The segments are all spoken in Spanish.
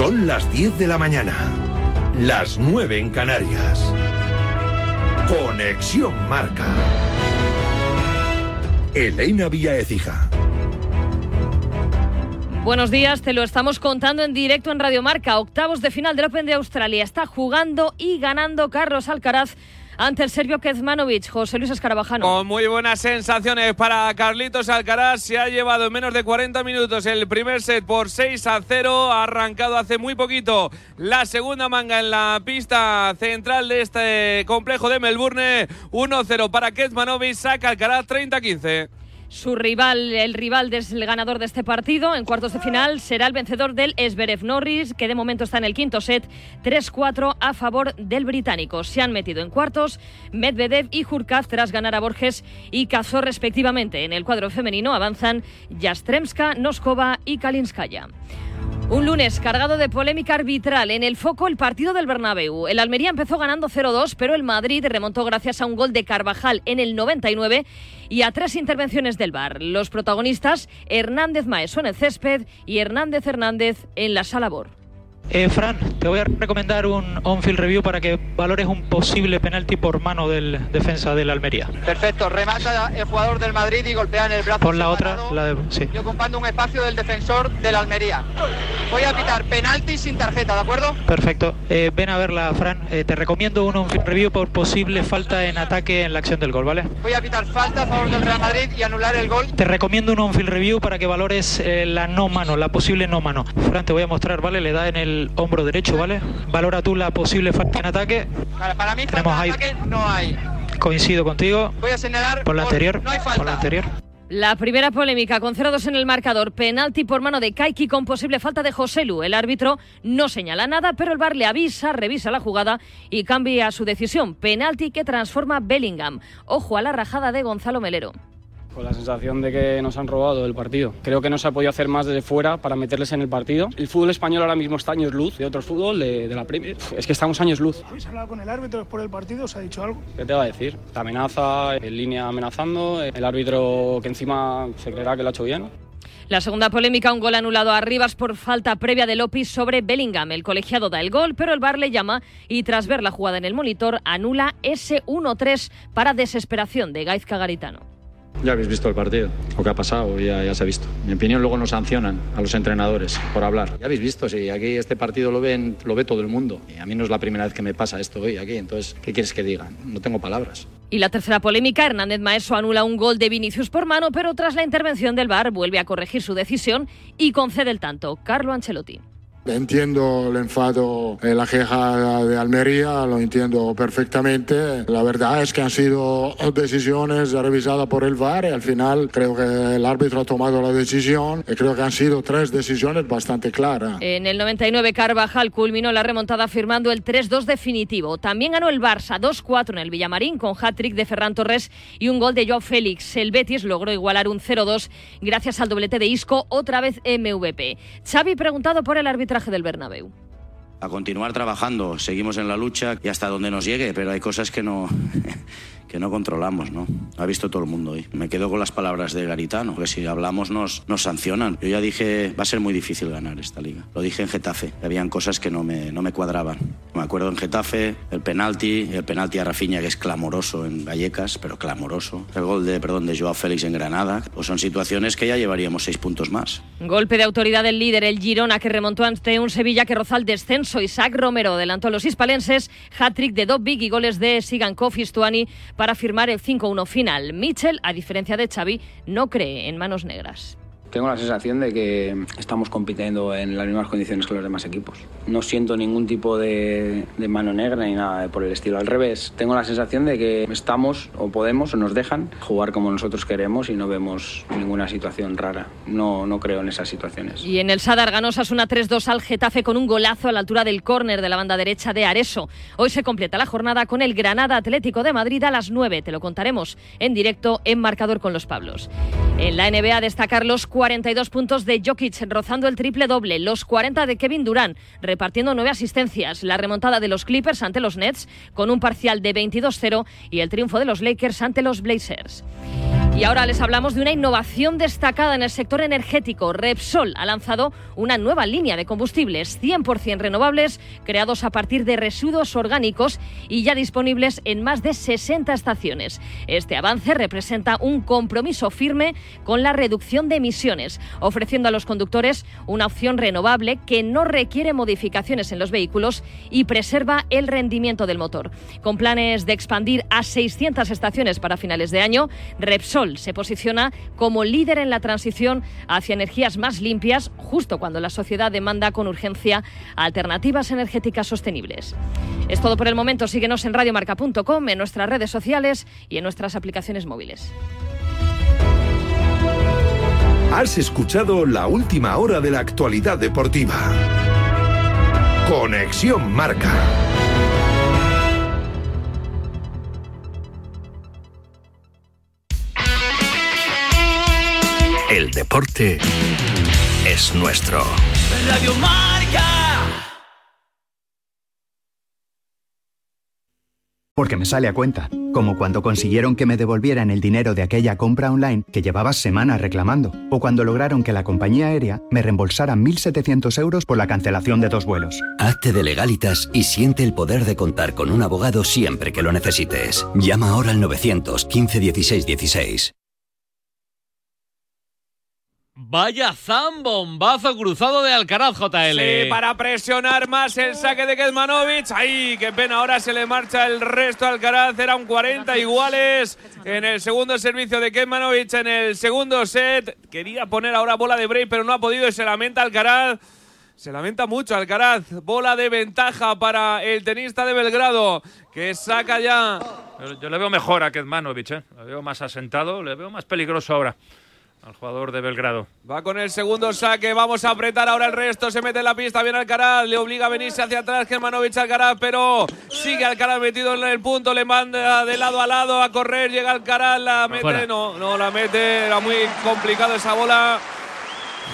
Son las 10 de la mañana, las 9 en Canarias. Conexión Marca. Elena Vía Ecija. Buenos días, te lo estamos contando en directo en Radio Marca. Octavos de final del Open de Australia. Está jugando y ganando Carlos Alcaraz ante el serbio Kezmanovic. José Luis Escarabajano. Con muy buenas sensaciones para Carlitos Alcaraz. Se ha llevado en menos de 40 minutos el primer set por 6 a 0. Ha arrancado hace muy poquito la segunda manga en la pista central de este complejo de Melbourne. 1-0 para Kezmanovic. Saca Alcaraz 30-15. Su rival, el rival del ganador de este partido en cuartos de final será el vencedor del Esberev Norris, que de momento está en el quinto set, 3-4 a favor del británico. Se han metido en cuartos Medvedev y Jurkaz tras ganar a Borges y Cazor respectivamente. En el cuadro femenino avanzan Jastremska, Noskova y Kalinskaya. Un lunes cargado de polémica arbitral. En el foco el partido del Bernabéu. El Almería empezó ganando 0-2, pero el Madrid remontó gracias a un gol de Carvajal en el 99 y a tres intervenciones del VAR. Los protagonistas Hernández Maeso en el césped y Hernández Hernández en la sala Bor. Eh, Fran, te voy a recomendar un on-field review para que valores un posible penalti por mano del defensa del Almería. Perfecto, remata el jugador del Madrid y golpea en el brazo. Por la otra, la de, sí. Y ocupando un espacio del defensor del Almería. Voy a pitar penalti sin tarjeta, ¿de acuerdo? Perfecto. Eh, ven a verla, Fran. Eh, te recomiendo un on-field review por posible falta en ataque en la acción del gol, ¿vale? Voy a pitar falta a favor del Real Madrid y anular el gol. Te recomiendo un on-field review para que valores eh, la no mano, la posible no mano. Fran, te voy a mostrar, ¿vale? Le da en el hombro derecho, ¿vale? Valora tú la posible falta en ataque. Para, para mí, Tenemos falta en ahí. ataque no hay. Coincido contigo. Voy a señalar Por la anterior. No hay falta. Por la anterior. La primera polémica con 0-2 en el marcador, penalti por mano de Kaiki con posible falta de Joselu. El árbitro no señala nada, pero el VAR le avisa, revisa la jugada y cambia su decisión. Penalti que transforma Bellingham. Ojo a la rajada de Gonzalo Melero. Con la sensación de que nos han robado el partido. Creo que no se ha podido hacer más desde fuera para meterles en el partido. El fútbol español ahora mismo está años luz de otro fútbol, de, de la Premier. Es que estamos años luz. ¿Habéis hablado con el árbitro después del partido? ¿Os ha dicho algo? ¿Qué te va a decir? La amenaza, en línea amenazando, el árbitro que encima se creerá que lo ha hecho bien. La segunda polémica, un gol anulado a Rivas por falta previa de Lopis sobre Bellingham. El colegiado da el gol, pero el VAR le llama y tras ver la jugada en el monitor anula ese 1-3 para desesperación de Gaizka Garitano. Ya habéis visto el partido, lo que ha pasado, ya, ya se ha visto. En mi opinión, luego nos sancionan a los entrenadores por hablar. Ya habéis visto, si aquí este partido lo, ven, lo ve todo el mundo. Y a mí no es la primera vez que me pasa esto hoy aquí, entonces, ¿qué quieres que diga? No tengo palabras. Y la tercera polémica, Hernández Maeso anula un gol de Vinicius por mano, pero tras la intervención del VAR vuelve a corregir su decisión y concede el tanto. Carlo Ancelotti. Entiendo el enfado, eh, la queja de Almería, lo entiendo perfectamente. La verdad es que han sido decisiones revisadas por el VAR y al final creo que el árbitro ha tomado la decisión y creo que han sido tres decisiones bastante claras. En el 99 Carvajal culminó la remontada firmando el 3-2 definitivo. También ganó el Barça 2-4 en el Villamarín con hat-trick de Ferran Torres y un gol de Joao Félix. El Betis logró igualar un 0-2 gracias al doblete de Isco, otra vez MVP. Xavi preguntado por el arbitraje del Bernabéu. a continuar trabajando. Seguimos en la lucha y hasta donde nos llegue, pero hay cosas que no, que no controlamos, ¿no? Ha visto todo el mundo hoy. Me quedo con las palabras de Garitano, que si hablamos nos, nos sancionan. Yo ya dije, va a ser muy difícil ganar esta liga. Lo dije en Getafe. Habían cosas que no me, no me cuadraban. Me acuerdo en Getafe, el penalti, el penalti a Rafinha, que es clamoroso en Vallecas, pero clamoroso. El gol de, perdón, de Joao Félix en Granada. Pues son situaciones que ya llevaríamos seis puntos más. Golpe de autoridad del líder, el Girona, que remontó ante un Sevilla que rozó el descenso. Isaac Romero adelantó a los hispalenses, hat-trick de Dobbik y goles de Sigankov y Stuani para firmar el 5-1 final. Mitchell, a diferencia de Xavi, no cree en manos negras. Tengo la sensación de que estamos compitiendo en las mismas condiciones que los demás equipos. No siento ningún tipo de, de mano negra ni nada por el estilo. Al revés, tengo la sensación de que estamos o podemos o nos dejan jugar como nosotros queremos y no vemos ninguna situación rara. No, no creo en esas situaciones. Y en el Sadar ganó Sasuna 3-2 al Getafe con un golazo a la altura del córner de la banda derecha de Areso. Hoy se completa la jornada con el Granada Atlético de Madrid a las 9. Te lo contaremos en directo en Marcador con los Pablos. En la NBA destacar los 42 puntos de Jokic rozando el triple doble, los 40 de Kevin Durant repartiendo nueve asistencias, la remontada de los Clippers ante los Nets con un parcial de 22-0 y el triunfo de los Lakers ante los Blazers. Y ahora les hablamos de una innovación destacada en el sector energético. Repsol ha lanzado una nueva línea de combustibles 100% renovables creados a partir de residuos orgánicos y ya disponibles en más de 60 estaciones. Este avance representa un compromiso firme con la reducción de emisiones, ofreciendo a los conductores una opción renovable que no requiere modificaciones en los vehículos y preserva el rendimiento del motor. Con planes de expandir a 600 estaciones para finales de año, Repsol se posiciona como líder en la transición hacia energías más limpias, justo cuando la sociedad demanda con urgencia alternativas energéticas sostenibles. Es todo por el momento. Síguenos en radiomarca.com, en nuestras redes sociales y en nuestras aplicaciones móviles. Has escuchado la última hora de la actualidad deportiva. Conexión Marca. El deporte es nuestro. Radio Marca. Porque me sale a cuenta, como cuando consiguieron que me devolvieran el dinero de aquella compra online que llevaba semanas reclamando, o cuando lograron que la compañía aérea me reembolsara 1.700 euros por la cancelación de dos vuelos. Hazte de legalitas y siente el poder de contar con un abogado siempre que lo necesites. Llama ahora al 915 16 16. Vaya zambombazo cruzado de Alcaraz, JL. Sí, para presionar más el saque de Kezmanovic. ¡Ay, qué pena! Ahora se le marcha el resto a Alcaraz. Eran 40 iguales en el segundo servicio de Kezmanovic en el segundo set. Quería poner ahora bola de break, pero no ha podido y se lamenta Alcaraz. Se lamenta mucho Alcaraz. Bola de ventaja para el tenista de Belgrado, que saca ya. Yo, yo le veo mejor a Kezmanovic, ¿eh? Le veo más asentado, le veo más peligroso ahora al jugador de Belgrado. Va con el segundo saque, vamos a apretar ahora el resto, se mete en la pista, viene Alcaraz, le obliga a venirse hacia atrás Germanovic Alcaraz, pero sigue Alcaraz metido en el punto, le manda de lado a lado a correr, llega Alcaraz, la mete, no, no la mete, era muy complicado esa bola.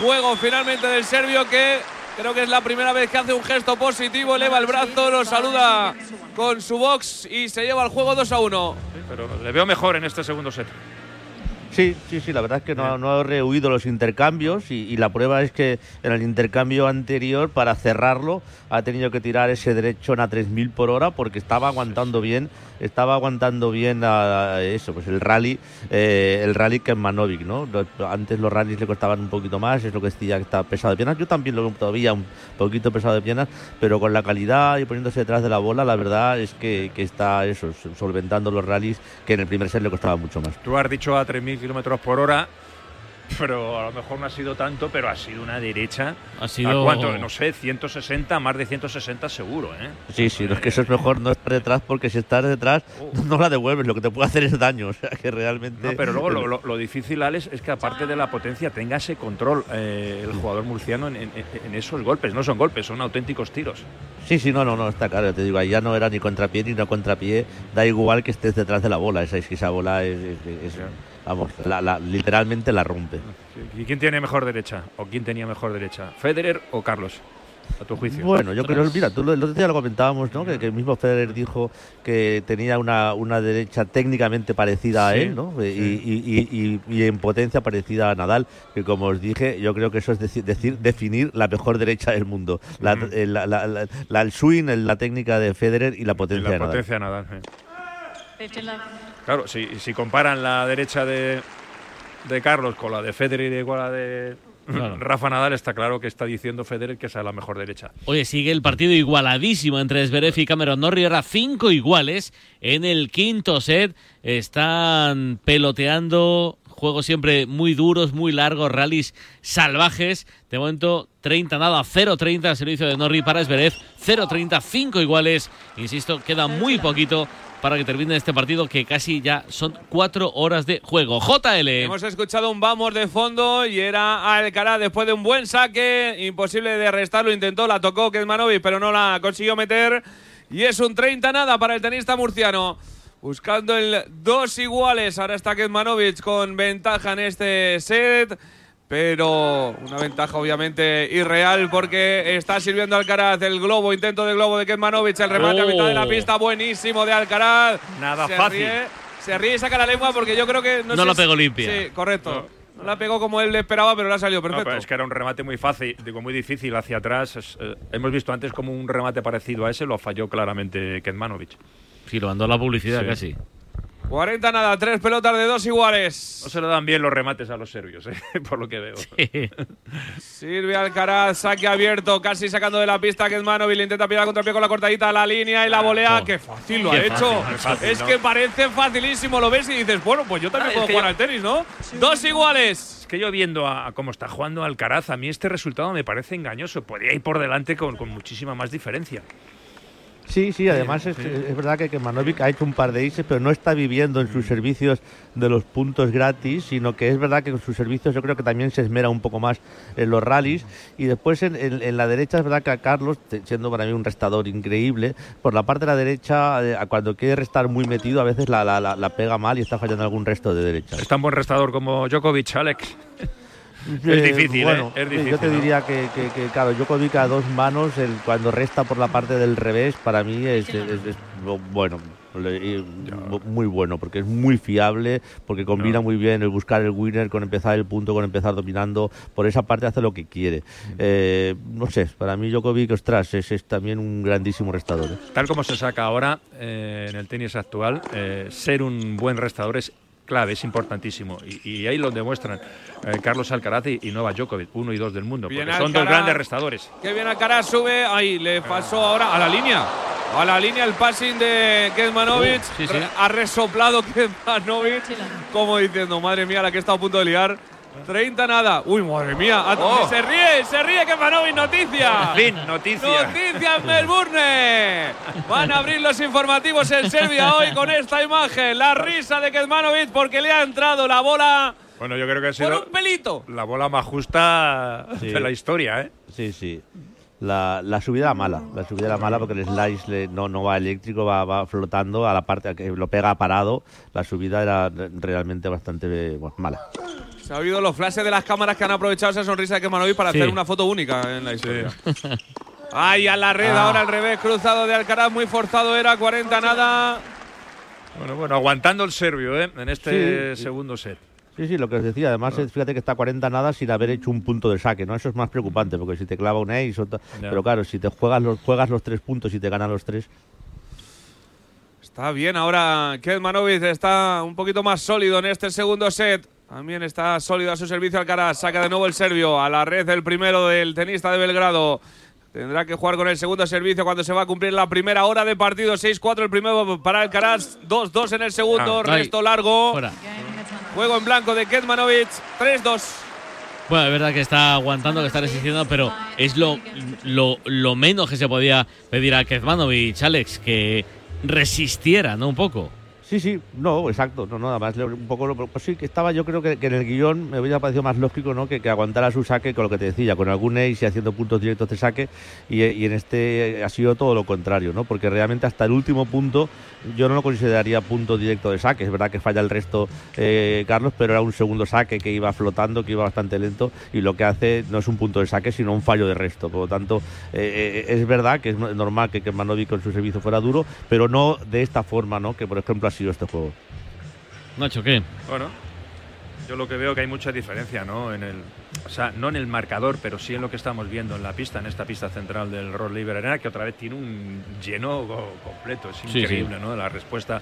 Juego finalmente del serbio que creo que es la primera vez que hace un gesto positivo, eleva el brazo, lo saluda con su box y se lleva el juego 2 a 1. pero le veo mejor en este segundo set. Sí, sí, sí, la verdad es que no, no ha rehuido los intercambios y, y, la prueba es que en el intercambio anterior, para cerrarlo, ha tenido que tirar ese derechón a 3.000 por hora porque estaba aguantando bien, estaba aguantando bien a, eso, pues el rally, eh, el rally Kemanovic, ¿no? Antes los rallies le costaban un poquito más, es lo que decía que está pesado de piernas. Yo también lo veo todavía un poquito pesado de piernas, pero con la calidad y poniéndose detrás de la bola, la verdad es que, que está eso, solventando los rallies que en el primer set le costaba mucho más. Tú has dicho a 3.000 kilómetros por hora, pero a lo mejor no ha sido tanto, pero ha sido una derecha. Ha sido. ¿A cuánto? No sé, 160, más de 160 seguro, ¿eh? Sí, sí, es que eso es mejor no estar detrás, porque si estás detrás no la devuelves, lo que te puede hacer es daño, o sea que realmente. No, pero luego lo, lo, lo difícil, Alex, es que aparte de la potencia tenga ese control eh, el jugador murciano en, en, en, esos golpes. No son golpes, son auténticos tiros. Sí, sí, no, no, no, está claro, te digo, ahí ya no era ni contrapié ni no contrapié, da igual que estés detrás de la bola, esa, esa bola es, es, es vamos, la, la, literalmente la rompe. ¿Y quién tiene mejor derecha? ¿O quién tenía mejor derecha? ¿Federer o Carlos? A tu juicio. Bueno, yo creo, mira, tú el otro día lo comentábamos, ¿no? Que, que el mismo Federer dijo que tenía una, una derecha técnicamente parecida a Sí, él, ¿no? sí. Y, y- y- y en potencia parecida a Nadal, que como os dije, yo creo que eso es deci- decir, definir la mejor derecha del mundo. La, Ujú. eh, la- la- la- la- el swing, la técnica de Federer y la Y potencia la de Nadal. potencia de Nadal. sí. Claro, si, si comparan la derecha de, de Carlos con la de Federer y con la de Claro. Rafa Nadal, está claro que está diciendo Federer que esa es la mejor derecha. Oye, sigue el partido igualadísimo entre Zverev y Cameron Norrie. Ahora cinco iguales en el quinto set. Están peloteando juegos siempre muy duros, muy largos, rallies salvajes. De momento, 30 nada, 0-30 al servicio de Norrie para Zverev. 0-30, cinco iguales. Insisto, queda muy poquito para que termine este partido que casi ya son cuatro horas de juego. JL. Hemos escuchado un vamos de fondo y era Alcaraz después de un buen saque, imposible de restarlo, intentó, la tocó Kezmanovic, pero no la consiguió meter. Y es un 30 nada para el tenista murciano. Buscando el dos iguales, ahora está Kezmanovic con ventaja en este set. Pero una ventaja obviamente irreal porque está sirviendo Alcaraz el globo, intento de globo de Kezmanovic, el remate a mitad de la Oh. pista, buenísimo de Alcaraz. Nada Se fácil. ríe, Se ríe y saca la lengua porque yo creo que no, No sé la si- pegó limpia. Sí, correcto. No. la pegó como él le esperaba, pero salido No, perfecto. pero es que era un remate muy fácil, digo muy difícil hacia atrás. Es, eh, hemos visto antes como un remate parecido a ese lo falló claramente Kezmanovic. Sí, lo mandó a la publicidad Sí. casi. 40 nada, tres pelotas de dos iguales. No se le dan bien los remates a los serbios, eh, por lo que veo. Sirve Alcaraz, saque abierto, casi sacando de la pista Kezmanovic, le intenta pillar contra pie con la cortadita a la línea y la volea. oh. ¡Qué fácil lo Qué ha fácil, hecho! qué fácil, es ¿no? que parece facilísimo, lo ves y dices, bueno, pues yo también Ah, es puedo que jugar yo- al tenis, ¿no? Dos iguales. Es que yo viendo a, a cómo está jugando Alcaraz, a mí este resultado me parece engañoso. Podría ir por delante con, con muchísima más diferencia. Sí, sí, además es, es verdad que, que Manovic ha hecho un par de aces, pero no está viviendo en sus servicios de los puntos gratis, sino que es verdad que con sus servicios yo creo que también se esmera un poco más en los rallies. Y después en, en- en la derecha es verdad que a Carlos, siendo para mí un restador increíble, por la parte de la derecha, eh, a cuando quiere restar muy metido, a veces la, la- la- la pega mal y está fallando algún resto de derecha. Es tan buen restador como Djokovic, Alex. Eh, es difícil, bueno, ¿eh? Es sí, difícil. Yo te ¿no? diría que, que, que, claro, Djokovic a dos manos, el, cuando resta por la parte del revés, para mí es, es- es- bueno, muy bueno, porque es muy fiable, porque combina muy bien el buscar el winner con empezar el punto, con empezar dominando. Por esa parte hace lo que quiere. Eh, no sé, para mí Djokovic, ostras, es, es también un grandísimo restador. ¿eh? Tal como se saca ahora eh, en el tenis actual, eh, ser un buen restador es clave, es importantísimo. Y, y ahí lo demuestran eh, Carlos Alcaraz y, y Novak Djokovic, uno y dos del mundo, Bien porque son dos grandes restadores. Qué bien Alcaraz sube, ahí le pasó ahora a la línea. A la línea el passing de Kezmanovic. Uh, sí, Ha resoplado Kezmanovic. Como diciendo, madre mía, la que está a punto de liar. 30 nada. Uy, madre mía. Ah, Oh. Se ríe, se ríe Kezmanovic. Noticia. Fin, noticia. Noticia en Melbourne. Van a abrir los informativos en Serbia hoy con esta imagen. La risa de Kezmanovic porque le ha entrado la bola Bueno, yo creo que ha por un pelito. la bola más justa Sí. de la historia, ¿eh? Sí, sí. La, la subida era mala, la subida era mala porque el slice le- no, no va eléctrico, va, va flotando a la parte que lo pega parado. La subida era re- realmente bastante bueno, mala. Se ha oído los flashes de las cámaras que han aprovechado esa sonrisa de Kezmanovic para Sí. hacer una foto única en la historia. Ay, a la red Ah. ahora al revés, cruzado de Alcaraz, muy forzado era, 40 nada. Bueno, bueno, aguantando el serbio, ¿eh? En este Sí. segundo set. Sí, sí, lo que os decía. Además, fíjate que está a 40 nada sin haber hecho un punto de saque, ¿no? Eso es más preocupante porque si te clava un ace, o pero claro, si te juegas los, juegas los tres puntos y te ganan los tres, Está bien, ahora Kezmanovic está un poquito más sólido en este segundo set. También está sólido a su servicio Alcaraz. Saca de nuevo el serbio a la red el primero del tenista de Belgrado. Tendrá que jugar con el segundo servicio cuando se va a cumplir la primera hora de partido. 6-4 el primero para Alcaraz, 2-2 en el segundo, Ah, resto largo. Fuera. Juego en blanco de Kezmanovic, 3-2. Bueno, es verdad que está aguantando, que está resistiendo, pero es lo, lo, lo menos que se podía pedir a Kezmanovic, Alex, que resistiera, ¿no? Un poco. Sí, sí, no, exacto, no, además le- un poco, lo- pues sí, que estaba, yo creo que, en el guion me hubiera parecido más lógico, ¿no? Que, que aguantara su saque con lo que te decía, con algún ace y haciendo puntos directos de saque, y, en este ha sido todo lo contrario, ¿no? Porque realmente hasta el último punto yo no lo consideraría punto directo de saque, es verdad que falla el resto eh, Carlos, pero era un segundo saque que iba flotando, que iba bastante lento, y lo que hace no es un punto de saque, sino un fallo de resto, por lo tanto, eh, eh, es verdad que es no- normal que, que Manovic con su servicio fuera duro, pero no de esta forma, ¿no? Que por ejemplo sido este juego. Nacho, ¿qué? Bueno, yo lo que veo que hay mucha diferencia, ¿no? En el, o sea, no en el marcador, pero sí en lo que estamos viendo en la pista, en esta pista central del Rod Laver Arena, que otra vez tiene un lleno completo. Es Sí, increíble, sí. ¿no? La respuesta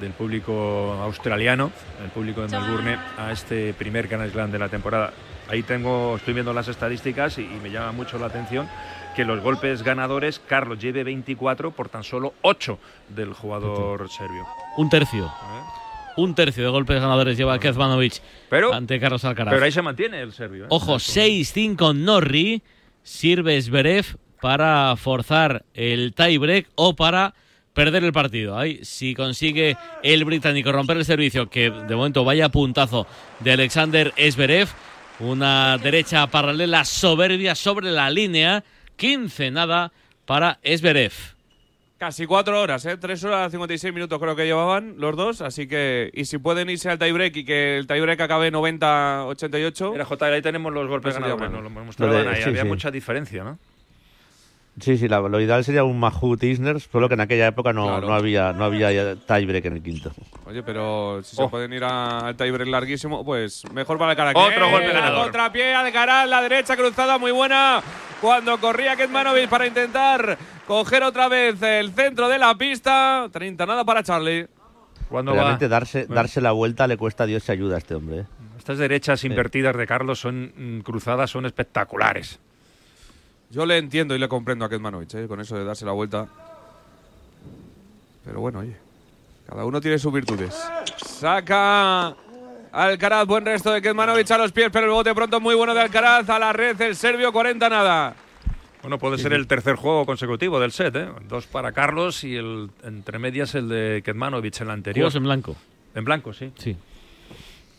del público australiano, el público de Melbourne, a este primer Grand Slam de la temporada. Ahí tengo, estoy viendo las estadísticas y, y me llama mucho la atención que los golpes ganadores, Carlos lleve 24 por tan solo 8 del jugador serbio. Un tercio. Un tercio de golpes ganadores lleva Kezmanovic Pero- ante Carlos Alcaraz. Pero ahí se mantiene el serbio. ¿eh? Ojo, 6-5 Norri. Sirve Zverev para forzar el tiebreak o para perder el partido. Ahí, si consigue el británico romper el servicio, que de momento vaya puntazo de Alexander Zverev, una derecha paralela soberbia sobre la línea, 15 nada para Zverev. Casi cuatro horas, ¿eh? Tres horas 56 minutos creo que llevaban los dos, así que... Y si pueden irse al tiebreak y que el tiebreak acabe 90-88... Mira, J, ahí tenemos los golpes ganadores. Nos lo mostraban ahí. sí, Había sí. mucha diferencia, ¿no? Sí, sí, la- lo ideal sería un Mahut Isner, solo que en aquella época no, Claro. no había no había tiebreak en el quinto. Oye, pero si Oh. se pueden ir a- al tiebreak larguísimo, pues mejor para Alcaraz. Otro Eh, golpe la ganador. Contrapié, Alcaraz, la derecha cruzada muy buena. Cuando corría Ketmanovic para intentar coger otra vez el centro de la pista. 30 nada para Charlie. ¿Cuándo Realmente va? darse, Bueno. darse la vuelta le cuesta a Dios se ayuda a este hombre. ¿eh? Estas derechas invertidas de Carlos son mm, cruzadas, son espectaculares. Yo le entiendo y le comprendo a Ketmanovic, eh, con eso de darse la vuelta. Pero bueno, oye. Cada uno tiene sus virtudes. Saca Alcaraz, buen resto de Ketmanovic a los pies, pero el bote pronto muy bueno de Alcaraz a la red, el serbio 40 nada. Bueno, puede ser el tercer juego consecutivo del set, ¿eh? Dos para Carlos y el entre medias el de Ketmanovic en la anterior. Juegos en blanco. En blanco, sí. Sí.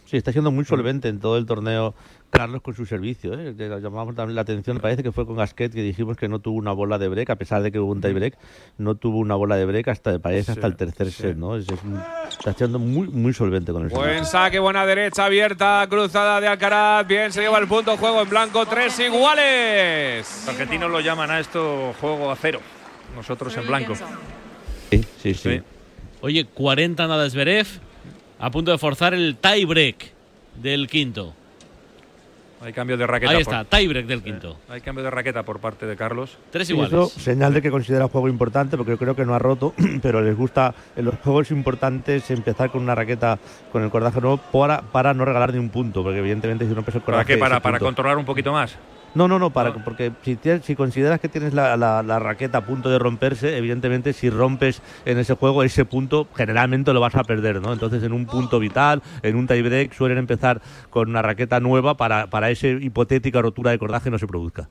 Sí, está siendo muy solvente en todo el torneo Carlos con su servicio. ¿eh? Le llamamos también la atención, parece que fue con Gasquet que dijimos que no tuvo una bola de break, a pesar de que hubo un tie break, no tuvo una bola de break hasta, parece, hasta Sí, el tercer set. ¿no? Es- es un- está siendo muy, muy solvente con el Buen servicio. saque, buena derecha abierta, cruzada de Alcaraz. Bien, se lleva el punto, juego en blanco, tres iguales. Los argentinos lo llaman a esto juego a cero. Nosotros en blanco. Sí, sí, sí. Oye, 40 nada Zverev, a punto de forzar el tiebreak del quinto. Hay cambio de raqueta. Ahí por- está, tiebreak del quinto. Hay cambio de raqueta por parte de Carlos. Tres iguales. eso, señal de que considera juego importante, porque yo creo que no ha roto, pero les gusta en los juegos importantes empezar con una raqueta con el cordaje nuevo para, para no regalar ni un punto, porque evidentemente si rompes el ¿Para cordaje. qué? Para, ese para punto- controlar un poquito más. No, no, no, para, porque si, tienes- si consideras que tienes la, la- la raqueta a punto de romperse, evidentemente si rompes en ese juego, ese punto generalmente lo vas a perder, ¿no? Entonces en un punto vital, en un tiebreak, suelen empezar con una raqueta nueva para, para esa hipotética rotura de cordaje no se produzca.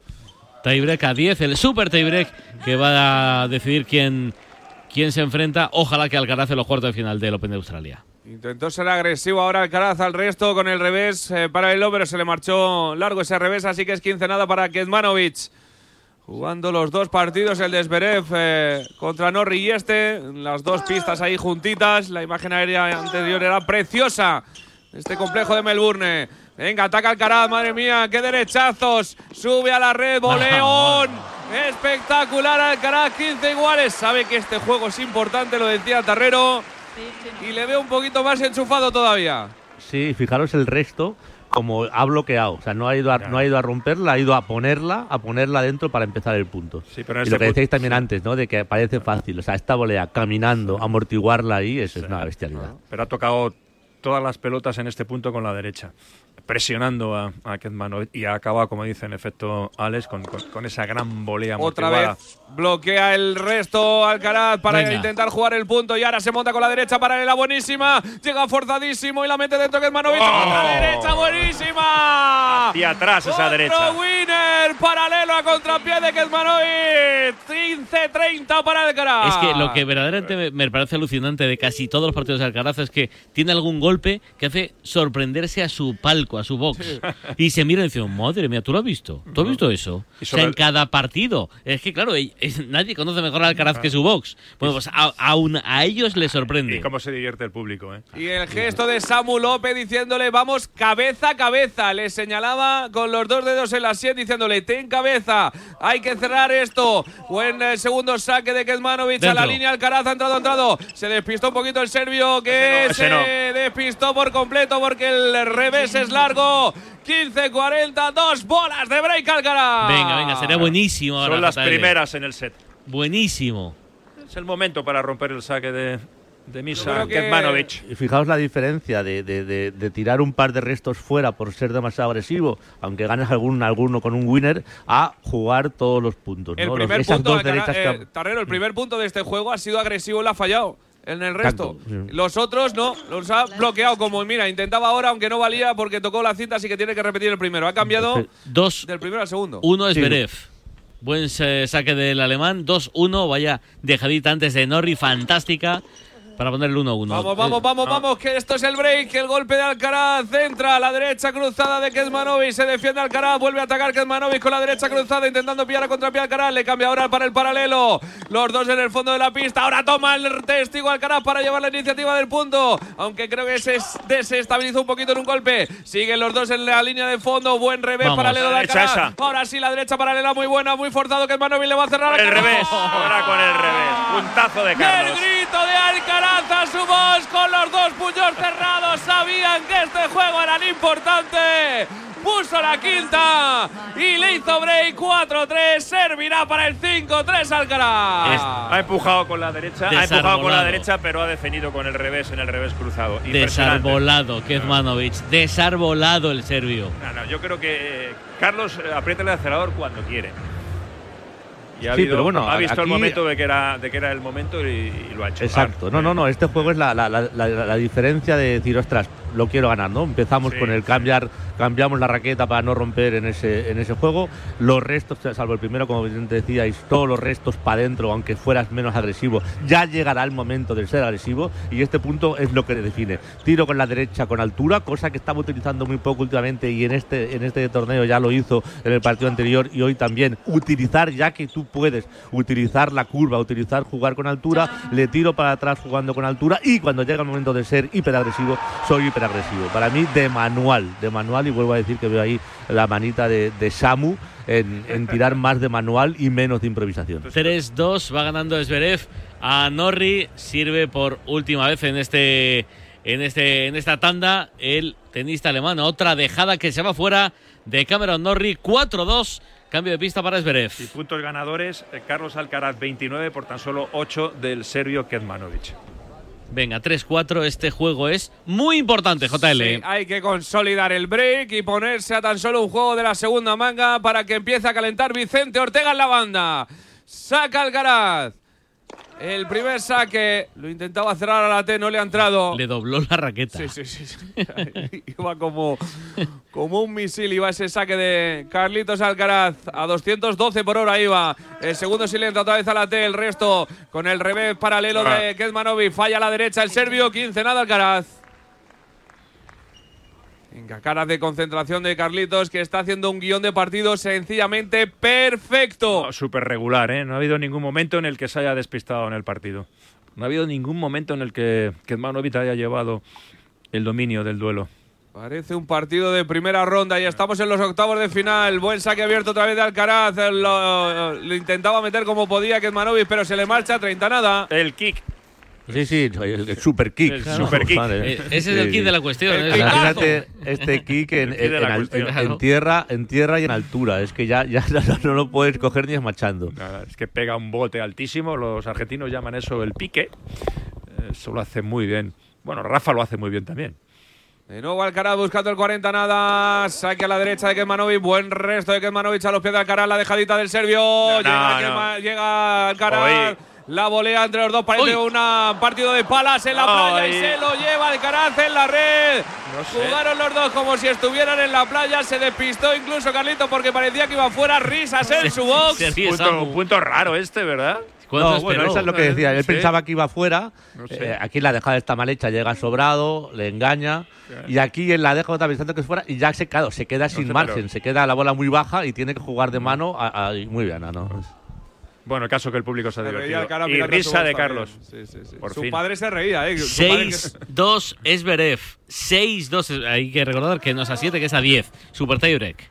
Tiebreak a 10, el super tiebreak que va a decidir quién, quién se enfrenta. Ojalá que Alcaraz en los cuartos de final del Open de Australia. Intentó ser agresivo ahora Alcaraz al resto con el revés eh, para el pero se le marchó largo ese revés, así que es 15 nada para Kezmanovic. Jugando los dos partidos, el de Zverev eh, contra Norri y este, las dos pistas ahí juntitas. La imagen aérea anterior era preciosa. Este complejo de Melbourne. Venga, ataca Alcaraz, madre mía, qué derechazos. Sube a la red, boleón. Espectacular Alcaraz, 15 iguales. Sabe que este juego es importante, lo decía Tarrero. Y le veo un poquito más enchufado todavía. Sí, fijaros el resto como ha bloqueado, o sea, no ha ido a, no ha ido a romperla, ha ido a ponerla, a ponerla dentro para empezar el punto. Sí, pero y lo que decíais también antes, ¿no? De que parece fácil, o sea, esta volea caminando, amortiguarla ahí, eso es una bestialidad. Pero ha tocado todas las pelotas en este punto con la derecha, presionando a, a Ketmanovic y ha acabado, como dice en efecto Alex, con, con- con esa gran volea Otra amortiguada. vez bloquea el resto Alcaraz para Venga. intentar jugar el punto y ahora se monta con la derecha paralela buenísima. Llega forzadísimo y la mete dentro Kezmanovic. ¡Oh! ¡Otra derecha buenísima! Hacia atrás esa Otro derecha. winner paralelo a contrapié de Kezmanovic. 15-30 para Alcaraz. Es que lo que verdaderamente me, me parece alucinante de casi todos los partidos de Alcaraz es que tiene algún golpe que hace sorprenderse a su palco, a su box. Y se mira y dice, madre mía, ¿tú lo has visto? ¿Tú has visto eso? O sea, en cada partido. Es que, claro, es- nadie conoce mejor a Alcaraz que su box. Bueno, pues a, aún a ellos les sorprende. Y cómo se divierte el público, ¿eh? Y el gesto de Samu López diciéndole, vamos cabeza a cabeza. Le señalaba con los dos dedos en la sien diciéndole, ten cabeza, hay que cerrar esto. Buen eh, segundo saque de Kezmanovic a la línea Alcaraz, ha entrado, ha entrado. Se despistó un poquito el serbio que Ese no, se despistó por completo porque el revés es largo. 15-40, dos bolas de break Alcaraz. Venga, venga, sería buenísimo. ahora, Son las JL. primeras en el set. Buenísimo. Es el momento para romper el saque de, de Misa creo que- fijaos la diferencia de, de- de- de tirar un par de restos fuera por ser demasiado agresivo, aunque ganes algún, alguno con un winner, a jugar todos los puntos. El ¿no? Los- primer esas punto, Alcaraz- eh, Tarrero, el primer punto de este juego ha sido agresivo y lo ha fallado. En el resto. Los otros no, los ha bloqueado. Como mira, intentaba ahora, aunque no valía porque tocó la cinta, así que tiene que repetir el primero. Ha cambiado Dos, del primero al segundo. uno es Sí. Berev. Buen eh, saque del alemán. 2-1. Vaya dejadita antes de Norri. Fantástica. Para poner el 1-1. Vamos, vamos, vamos, vamos, que esto es el break, el golpe de Alcaraz, entra a la derecha cruzada de Kezmanovic, se defiende Alcaraz, vuelve a atacar Kezmanovic con la derecha cruzada, intentando pillar a contrapié Alcaraz, le cambia ahora para el paralelo, los dos en el fondo de la pista, ahora toma el testigo Alcaraz para llevar la iniciativa del punto, aunque creo que se desestabilizó un poquito en un golpe, siguen los dos en la línea de fondo, buen revés Vamos. paralelo de Alcaraz, esa. ahora sí la derecha paralela muy buena, muy forzado Kezmanovic le va a cerrar El Alcaraz. revés, ahora con el revés. Puntazo de Carlos. Grito de Alcaraz a su voz con los dos puños cerrados. Sabían que este juego era el importante. Puso la quinta y le hizo break 4-3. Servirá para el 5-3 Alcaraz. Ha empujado con la derecha, ha empujado con la derecha, pero ha definido con el revés, en el revés cruzado. Desarbolado, Kezmanovic. Desarbolado el serbio. No, no, yo creo que eh, Carlos aprieta el acelerador cuando quiere. Y ha, Sí, habido- pero bueno, ha visto el momento de que era, de que era el momento y, y lo ha hecho. Exacto. No, no, no. Este juego es la, la- la- diferencia de decir, ostras, lo quiero ganar, ¿no? Empezamos Sí, con el cambiar, cambiamos la raqueta para no romper en ese, en ese juego. Los restos, salvo el primero, como decíais, todos los restos para adentro, aunque fueras menos agresivo. Ya llegará el momento de ser agresivo y este punto es lo que define. Tiro con la derecha con altura, cosa que estaba utilizando muy poco últimamente y en este, en este torneo ya lo hizo en el partido anterior y hoy también. Utilizar, ya que tú puedes utilizar la curva, utilizar jugar con altura, le tiro para atrás jugando con altura y cuando llega el momento de ser hiperagresivo, soy hiperagresivo. Para mí, de manual, de manual y vuelvo a decir que veo ahí la manita de, de Samu en, en tirar más de manual y menos de improvisación. 3-2 va ganando Zverev a Norri. Sirve por última vez en este en este en esta tanda el tenista alemán. Otra dejada que se va fuera de Cameron Norrie. 4-2. Cambio de pista para Zverev. Y puntos ganadores, eh, Carlos Alcaraz 29 por tan solo 8 del serbio Kezmanovic. Venga, 3-4. Este juego es muy importante, JL. Hay que consolidar el break y ponerse a tan solo un juego de la segunda manga para que empiece a calentar Vicente Ortega en la banda. Saca Alcaraz. El primer saque lo intentaba cerrar a la T, no le ha entrado. Le dobló la raqueta. Sí, sí, sí. sí. iba como, como un misil, iba ese saque de Carlitos Alcaraz. A 212 por hora iba. El segundo entra otra vez a la T, el resto con el revés paralelo de Kezmanovic. Falla a la derecha el serbio, 15 nada Alcaraz. Venga, caras de concentración de Carlitos que está haciendo un guion de partido sencillamente perfecto. No, Súper regular, ¿eh? No ha habido ningún momento en el que se haya despistado en el partido. No ha habido ningún momento en el que Kezmanovic haya llevado el dominio del duelo. Parece un partido de primera ronda y estamos en los octavos de final. Buen saque abierto otra vez de Alcaraz. Lo, lo intentaba meter como podía Kezmanovic, pero se le marcha 30 nada. El kick. Sí, sí, el, el super kick. El super kick. Eh, ese es el kit de la cuestión. ¿eh? Imagínate este kick en, tierra, en tierra y en altura. Es que ya, ya no lo puedes coger ni esmachando. Nada, Es que pega un bote altísimo. Los argentinos llaman eso el pique. Eh, Eso lo hace muy bien. Bueno, Rafa lo hace muy bien también. De nuevo Alcaraz buscando el 40 nada. Saque a la derecha de Kezmanovic. Buen resto de Kezmanovic a los pies de Alcaraz. La dejadita del serbio. No, llega, no. Kezma- llega Alcaraz. Oye. La volea entre los dos. Parece un partido de palas en la playa y se lo lleva Alcaraz en la red. No sé. Jugaron los dos como si estuvieran en la playa. Se despistó incluso Carlito porque parecía que iba fuera. Risas en su box. Se ríe Punto, un punto raro este, ¿verdad? ¿Cuánto No, bueno, esperó? eso es lo que decía. Él Sí. pensaba que iba fuera. No sé. Eh, aquí la dejada está mal hecha, llega sobrado, le engaña. Y aquí él la deja otra pensando que es fuera y ya se, claro, se queda sin sé, margen, pero- se queda la bola muy baja y tiene que jugar de mano. a- a- muy bien, ¿no? No. Bueno, el caso que el público se ha divertido. Alcaraz Y risa de también. Carlos. Sí, sí, sí. Por su fin. padre se reía, ¿eh? Su padre que- 6-2 Esberev. 6-2. Hay que recordar que no es a 7, que es a 10. Super tiebreak.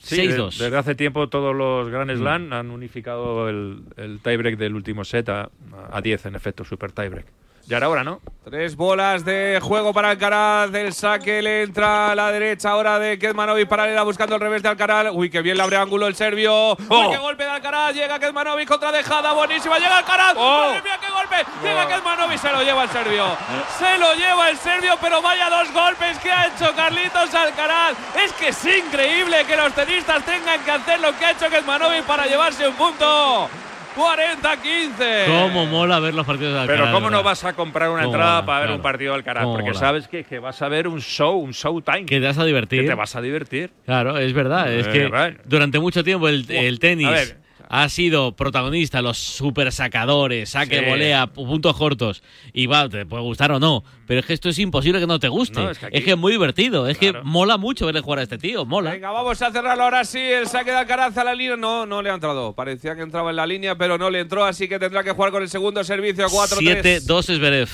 Sí, 6-2. de- Desde hace tiempo todos los Grand Slam han unificado el, el tiebreak del último set a, a 10, en efecto, super tiebreak. Ya era hora, ¿no? Tres bolas de juego para Alcaraz. Del saque le entra a la derecha ahora de Kezmanovic paralela buscando el revés de Alcaraz. Uy, qué bien le abre ángulo el serbio. Uy, Oh. qué golpe de Alcaraz. Llega Kezmanovic contra dejada. Buenísima. Llega Alcaraz. Oh. Madre mía, qué golpe. Llega Kezmanovic. Se lo lleva el serbio. Se lo lleva el serbio, pero vaya dos golpes que ha hecho Carlitos Alcaraz. Es que es increíble que los tenistas tengan que hacer lo que ha hecho Kezmanovic para llevarse un punto. 40-15. ¿Cómo mola ver los partidos de Alcaraz? Pero ¿cómo no vas a comprar una ¿Cómo entrada mola? para ver Claro. un partido de Alcaraz? ¿Cómo Porque mola? sabes que, que vas a ver un show, un showtime. Que te vas a divertir. Que te vas a divertir. Claro, es verdad. Es Eh, que bueno. durante mucho tiempo el, el tenis. Ha sido protagonista, los super sacadores, saque, Sí. volea, pu- puntos cortos, y va, te puede gustar o no, pero es que esto es imposible que no te guste. No, es, que aquí- es muy divertido, es que mola mucho verle jugar a este tío, mola. Venga, vamos a cerrarlo ahora sí. El saque de Alcaraz a la línea. No, no le ha entrado. Parecía que entraba en la línea, pero no le entró, así que tendrá que jugar con el segundo servicio 4-3. 7-2 es Zverev.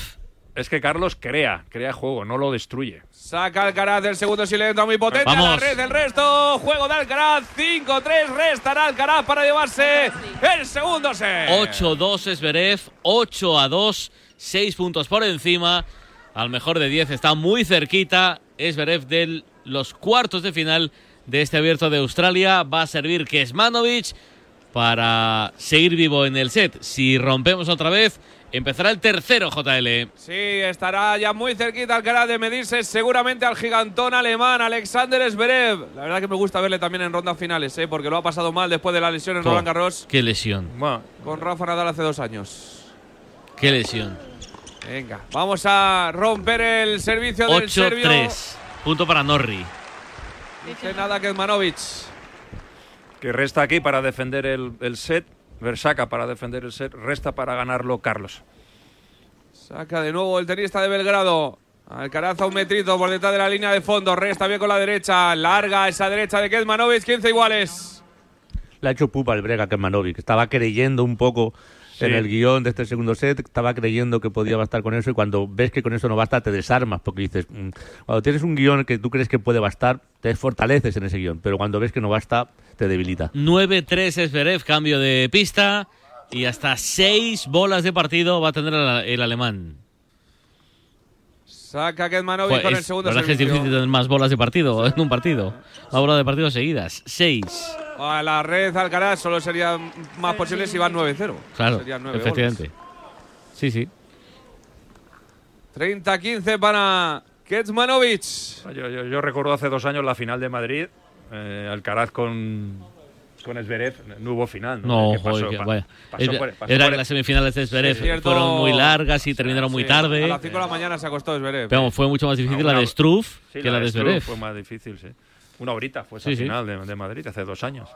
Es que Carlos crea, crea juego, no lo destruye. Saca Alcaraz del segundo si le entra muy potente a la Vamos. red. El resto, juego de Alcaraz. 5-3. Restará Alcaraz para llevarse el segundo set. 8-2 es Zverev, 8-2, 6 puntos por encima. Al mejor de 10 está muy cerquita. Es Zverev de los cuartos de final de este abierto de Australia. Va a servir Kesmanovic para seguir vivo en el set. Si rompemos otra vez, empezará el tercero JL. Sí, estará ya muy cerquita Alcaraz de medirse seguramente al gigantón alemán Alexander Zverev. La verdad que me gusta verle también en rondas finales, ¿eh? porque lo ha pasado mal después de la lesión en Oh, Roland Garros Qué lesión, con Rafa Nadal hace dos años. qué lesión. Venga, vamos a romper el servicio del serbio. 8-3. Punto para Norri. Dice nada Kezmanovic. Que resta aquí para defender el, el set, Versaca para defender el set, resta para ganarlo Carlos. Saca de nuevo el tenista de Belgrado. Alcaraz a un metrito por detrás de la línea de fondo. Resta bien con la derecha. Larga esa derecha de Kezmanovic. 15 iguales. Le ha hecho pupa el Brega Kemanovic. Estaba creyendo un poco Sí. en el guion de este segundo set, estaba creyendo que podía bastar con eso y cuando ves que con eso no basta te desarmas porque dices, mm, cuando tienes un guion que tú crees que puede bastar, te fortaleces en ese guion, pero cuando ves que no basta, te debilita. 9-3 es Zverev, cambio de pista. Y hasta 6 bolas de partido va a tener el, alemán. Saca Kezmanovic Joder, con es- el segundo la verdad es que es difícil tener más bolas de partido en un partido. Más bolas de partido seguidas. 6. A la red Alcaraz solo sería más posible si van 9-0. Claro, Serían nueve efectivamente. Sí, sí. goles. 30-15 para Kezmanovic. Yo, yo- yo recuerdo hace dos años la final de Madrid, eh, Alcaraz con, con Zverev, no hubo final. No, Que pasó- joder, que pa- vaya. pasó por- pasó era por- que las semifinales de Sí, cierto. fueron muy largas y terminaron muy Sí, tarde. A las 5 de la mañana se acostó Zverev. Pero fue mucho más difícil Una- la de Struff sí, que la, de Zverev. Fue más difícil, sí. Una horita fue esa Sí, sí. final de, de Madrid hace dos años.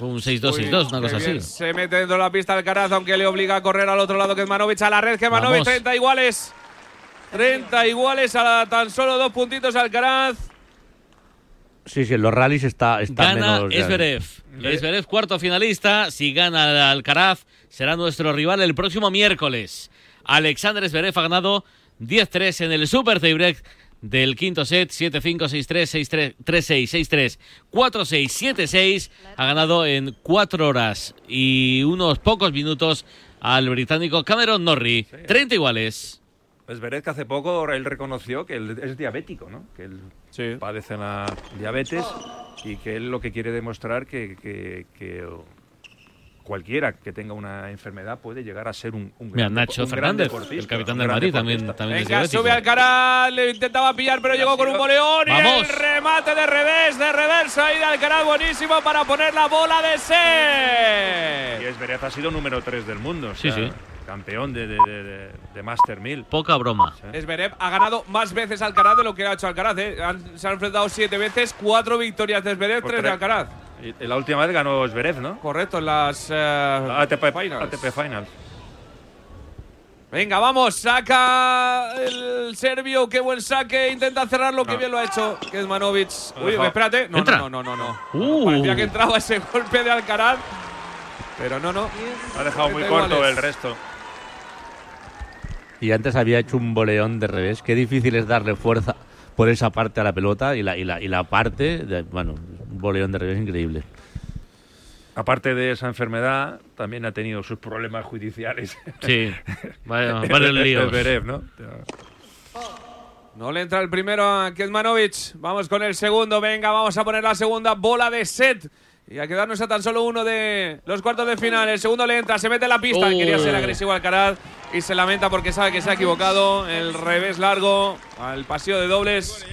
Fue un 6-2-6-2, una cosa así. Se mete dentro de la pista Alcaraz, aunque le obliga a correr al otro lado Kezmanovic. A la red Kezmanovic, Vamos. 30 iguales. 30 iguales a la- tan solo dos puntitos Alcaraz. Sí, sí, en los rallies está, está Gana menos... Esberev. Esberev, cuarto finalista. Si gana Alcaraz, será nuestro rival el próximo miércoles. Alexander Esberev ha ganado 10-3 en el Super Tiebreak del quinto set. 7-5, 6-3, 6-3, 3-6, 6-3, 4-6, 7-6. Ha ganado en 4 horas y unos pocos minutos al británico Cameron Norrie. 30 iguales. Zverev que hace poco él reconoció que él es diabético, ¿no? Que él padece la diabetes y que él lo que quiere demostrar que, que, que cualquiera que tenga una enfermedad puede llegar a ser un, un Mira, gran, Nacho un Fernández, el capitán del Madrid, también, también es Venga, sube Alcaraz, le intentaba pillar, pero llegó con un boleón. Y Vamos. el remate de revés, de reversa ahí de Alcaraz, buenísimo para poner la bola de set. Y Zverev ha sido número 3 del mundo, o Sí, sí. Campeón de, de, de, de- de Master 1000. Poca broma. Zverev ha ganado más veces Alcaraz de lo que ha hecho Alcaraz. ¿eh? Han- se han enfrentado siete veces, cuatro victorias de Zverev, Por tres de. Alcaraz. Y la última vez ganó Zverev, ¿no? Correcto, en las eh, ATP finals. ATP Finals. Venga, vamos, saca el serbio, qué buen saque, intenta cerrarlo, qué bien lo ha hecho Kezmanovic. Uy, espérate, no, Entra. no, no, no, no. Uh. Parecía que entraba ese golpe de Alcaraz, pero no, no. Ha dejado muy 30 corto el resto. Y antes había hecho un boleón de revés. Qué difícil es darle fuerza por esa parte a la pelota y la, y la, y la parte, de- bueno, un boleón de revés increíble. Aparte de esa enfermedad, también ha tenido sus problemas judiciales. Sí, vaya- varios líos. Zverev, ¿no? No le entra el primero a Kezmanovic. Vamos con el segundo. Venga, vamos a poner la segunda bola de set. Y a quedarnos a tan solo uno de los cuartos de final. El segundo le entra, se mete en la pista. Oh. Quería ser agresivo Alcaraz y se lamenta porque sabe que se ha equivocado. El revés largo al pasillo de dobles.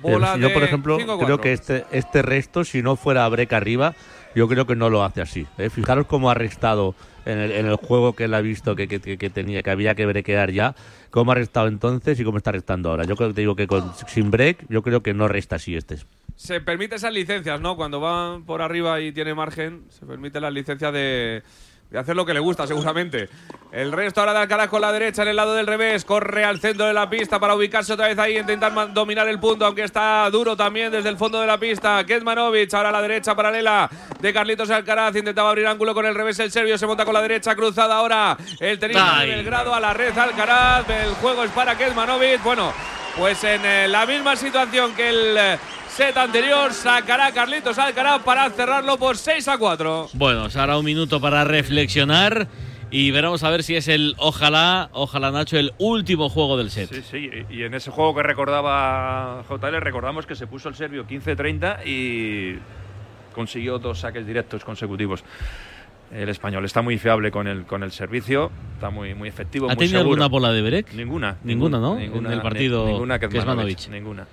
Bola yo, por ejemplo, 5-4. creo que este, este resto, si no fuera a break arriba, yo creo que no lo hace así. ¿eh? Fijaros cómo ha restado en el, en el juego que él ha visto que, que- que tenía, que había que brequear ya, cómo ha restado entonces y cómo está restando ahora. Yo creo que te digo que con, sin break, yo creo que no resta así este. Se permite esas licencias, ¿no? Cuando van por arriba y tiene margen, se permite las licencias de, de hacer lo que le gusta, seguramente. El resto ahora de Alcaraz con la derecha en el lado del revés. Corre al centro de la pista para ubicarse otra vez ahí, intentar ma- dominar el punto, aunque está duro también desde el fondo de la pista. Ketmanovic ahora a la derecha paralela de Carlitos Alcaraz. Intentaba abrir ángulo con el revés el serbio. Se monta con la derecha cruzada ahora. El tenista de Belgrado a la red Alcaraz. El juego es para Ketmanovic. Bueno, pues en eh, la misma situación que el eh, set anterior, sacará Carlitos Alcaraz para cerrarlo por 6 a 4. Bueno, se hará un minuto para reflexionar y veremos a ver si es el, ojalá, ojalá Nacho, el último juego del set. Sí, sí, y en ese juego que recordaba JL, recordamos que se puso el serbio 15-30 y consiguió dos saques directos consecutivos. El español está muy fiable con el, con el servicio, está muy, muy efectivo. ¿Ha muy tenido seguro. alguna bola de Berek? Ninguna. Ninguna, ¿no? Ninguna, en el ni- partido ninguna Kecmanovic. Kecmanovic, Ninguna.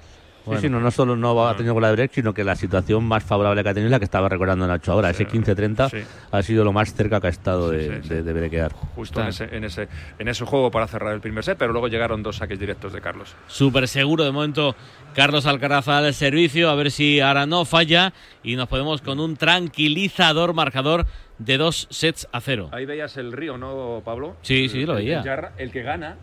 Sí, sí, no, no solo no ha tenido con la de break, sino que la situación más favorable que ha tenido es la que estaba recordando Nacho ahora. Ese 15-30 sí. ha sido lo más cerca que ha estado de, sí, de, de brequear. Justo en ese, en, ese, en ese juego para cerrar el primer set, pero luego llegaron dos saques directos de Carlos. Súper seguro de momento Carlos Alcaraz al servicio, a ver si ahora no falla y nos podemos con un tranquilizador marcador de dos sets a cero. Ahí veías el río, ¿no, Pablo? Sí, sí, lo El- el veía. El, que gana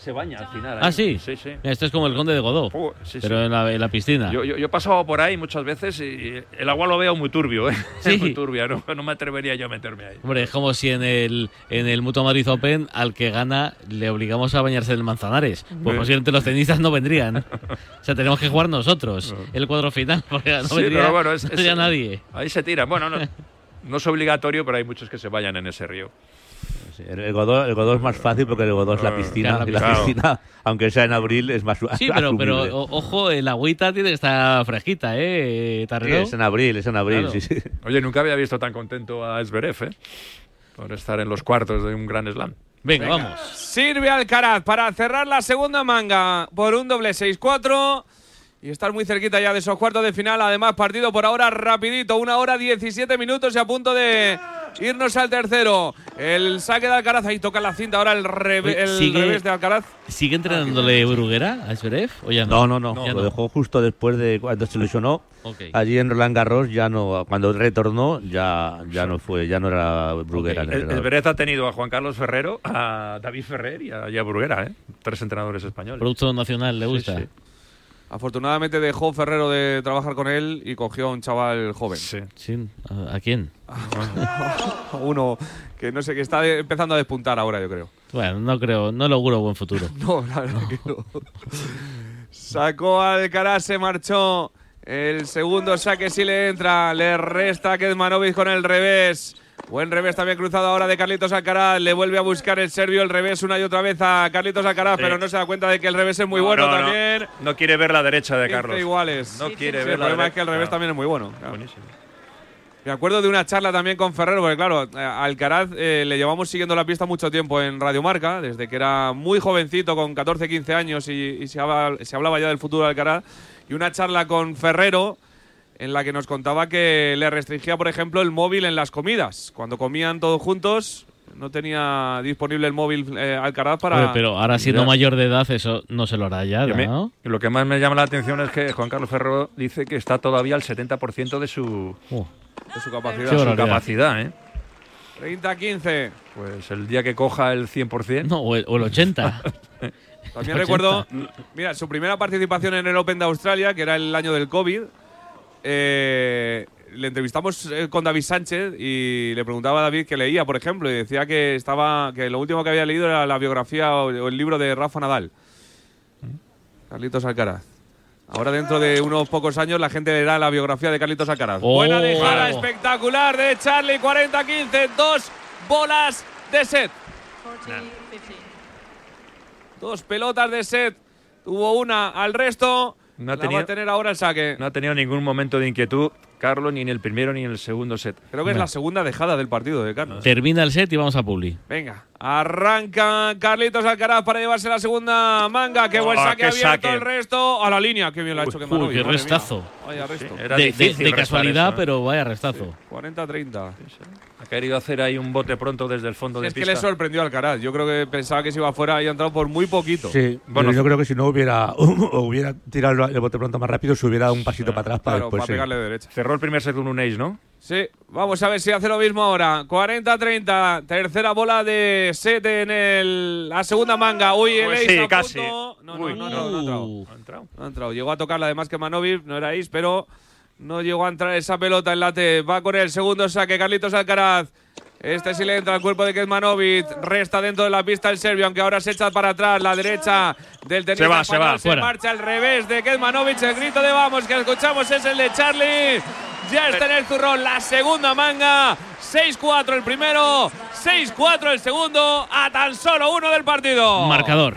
se baña al final. Ah, ahí. sí. Sí, sí. Esto es como el conde de Godó, Uh, sí, pero sí. En, la, en la piscina. Yo, yo, yo he pasado por ahí muchas veces y el agua lo veo muy turbio, ¿eh? Sí. muy turbia, no, no me atrevería yo a meterme ahí. Hombre, es como si en el, en el Mutua Madrid Open al que gana le obligamos a bañarse en el Manzanares. Pues posiblemente los tenistas no vendrían. o sea, tenemos que jugar nosotros el cuadro final, porque no Sí, vendría, pero bueno, es- no es- vendría nadie. Ahí se tira. Bueno, no, no es obligatorio, pero hay muchos que se vayan en ese río. Sí, el, Godó, el Godó es más fácil porque el Godó es la Ah, piscina. claro, y la claro. piscina, aunque sea en abril, es más Sí, pero, pero o- ojo, el agüita tiene que estar fresquita, ¿eh, Sí, es en abril, es en abril, Claro. sí, sí. Oye, nunca había visto tan contento a Esberev, ¿eh? Por estar en los cuartos de un gran slam. Venga, vamos. Sirve Alcaraz para cerrar la segunda manga por un doble 6-4 y estar muy cerquita ya de esos cuartos de final. Además, partido por ahora rapidito, una hora 17 minutos y a punto de irnos al tercero. El saque de Alcaraz, ahí toca la cinta ahora el, reve- Oye, el sigue- revés de Alcaraz. ¿Sigue entrenándole Bruguera a Zverev o ya No, no? no, lo dejó justo después de cuando se lesionó. Allí en Roland Garros ya no, cuando retornó ya, ya no fue, ya no era Bruguera. el El, ha tenido a Juan Carlos Ferrero, a David Ferrer y a, y a Bruguera, ¿eh? Tres entrenadores españoles. Producto nacional, ¿le gusta? sí. Afortunadamente dejó Ferrero de trabajar con él y cogió a un chaval joven. Sí. Sí, ¿A, a quién? Uno que no sé, que está empezando a despuntar ahora, yo creo. Bueno, no creo, no lo auguro buen futuro. No, la verdad que no. Sacó al Alcaraz, se marchó. El segundo saque sí le entra. Le resta a Kedmanovic con el revés. Buen revés también cruzado ahora de Carlitos Alcaraz. Le vuelve a buscar el serbio el revés una y otra vez a Carlitos Alcaraz, Sí. pero no se da cuenta de que el revés es muy No, bueno no, no. también. No quiere ver la derecha de 15 Carlos. iguales. No quiere Sí, ver el la problema derecha. es que el revés Claro. también es muy bueno. claro. Buenísimo. Me acuerdo de una charla también con Ferrero, porque claro, a Alcaraz eh, le llevamos siguiendo la pista mucho tiempo en Radio Marca, desde que era muy jovencito, con 14, 15 años, y, y se, hablaba, se hablaba ya del futuro de Alcaraz. Y una charla con Ferrero en la que nos contaba que le restringía, por ejemplo, el móvil en las comidas. Cuando comían todos juntos, no tenía disponible el móvil eh, Alcaraz para. Pero ahora siendo Ya. mayor de edad, eso no se lo hará ya, ¿no? Lo que más me llama la atención es que Juan Carlos Ferrero dice que está todavía al 70% de su, Uh, de su capacidad. Su capacidad, ¿eh? 30-15. Pues el día que coja el 100%. no, o el, o el 80. También 80. recuerdo, mira, su primera participación en el Open de Australia, que era el año del COVID. Eh, le entrevistamos eh, con David Sánchez y le preguntaba a David qué leía, por ejemplo, y decía que estaba que lo último que había leído era la biografía o, o el libro de Rafa Nadal. Carlitos Alcaraz. Ahora dentro de unos pocos años la gente leerá la biografía de Carlitos Alcaraz. Oh. Buena dejada Wow. espectacular de Charlie, 40-15, dos bolas de set. Dos pelotas de set. Tuvo una al resto. No ha la va tenido- a tener ahora el saque. No ha tenido ningún momento de inquietud Carlos ni en el primero ni en el segundo set. Creo que es la segunda dejada del partido de Carlos. Termina el set y vamos a Publi. Venga, Arranca Carlitos Alcaraz para llevarse la segunda manga. Qué buen Oh, saque qué abierto saque. el resto. A la línea. Qué bien lo ha hecho Uy, Kemanovic. qué madre mía. restazo. Vaya resto. Era de, de- de casualidad, eso, ¿eh? pero vaya restazo. 40-30. Ha querido hacer ahí un bote pronto desde el fondo de Es que pista. le sorprendió Alcaraz. Yo creo que pensaba que se iba fuera y ha entrado por muy poquito. Sí, bueno, yo creo que si no hubiera, hubiera tirado el bote pronto más rápido, se hubiera dado un pasito para atrás para Claro, después. para sí. pegarle de derecha. Cerró el primer set con un ace, ¿no? Sí, vamos a ver si hace lo mismo ahora. 40-30, tercera bola de set en el, la segunda manga. Uy, el Pues ace sí, a casi. punto. No, no, Uy. no, no, no ha entrado. No ha entrado. No ha entrado. Llegó a tocarla además que Manovic, no era ace, pero no llegó a entrar esa pelota en la T. Va con el segundo saque, Carlitos Alcaraz. Este sí le entra al cuerpo de Kezmanovic. Resta dentro de la pista el serbio, aunque ahora se echa para atrás la derecha del tenista Se va, se va, fuera. marcha al revés de Kezmanovic. El grito de vamos que escuchamos es el de Charlie. Ya está en el zurrón la segunda manga. 6-4 el primero, 6-4 el segundo, a tan solo uno del partido. Marcador.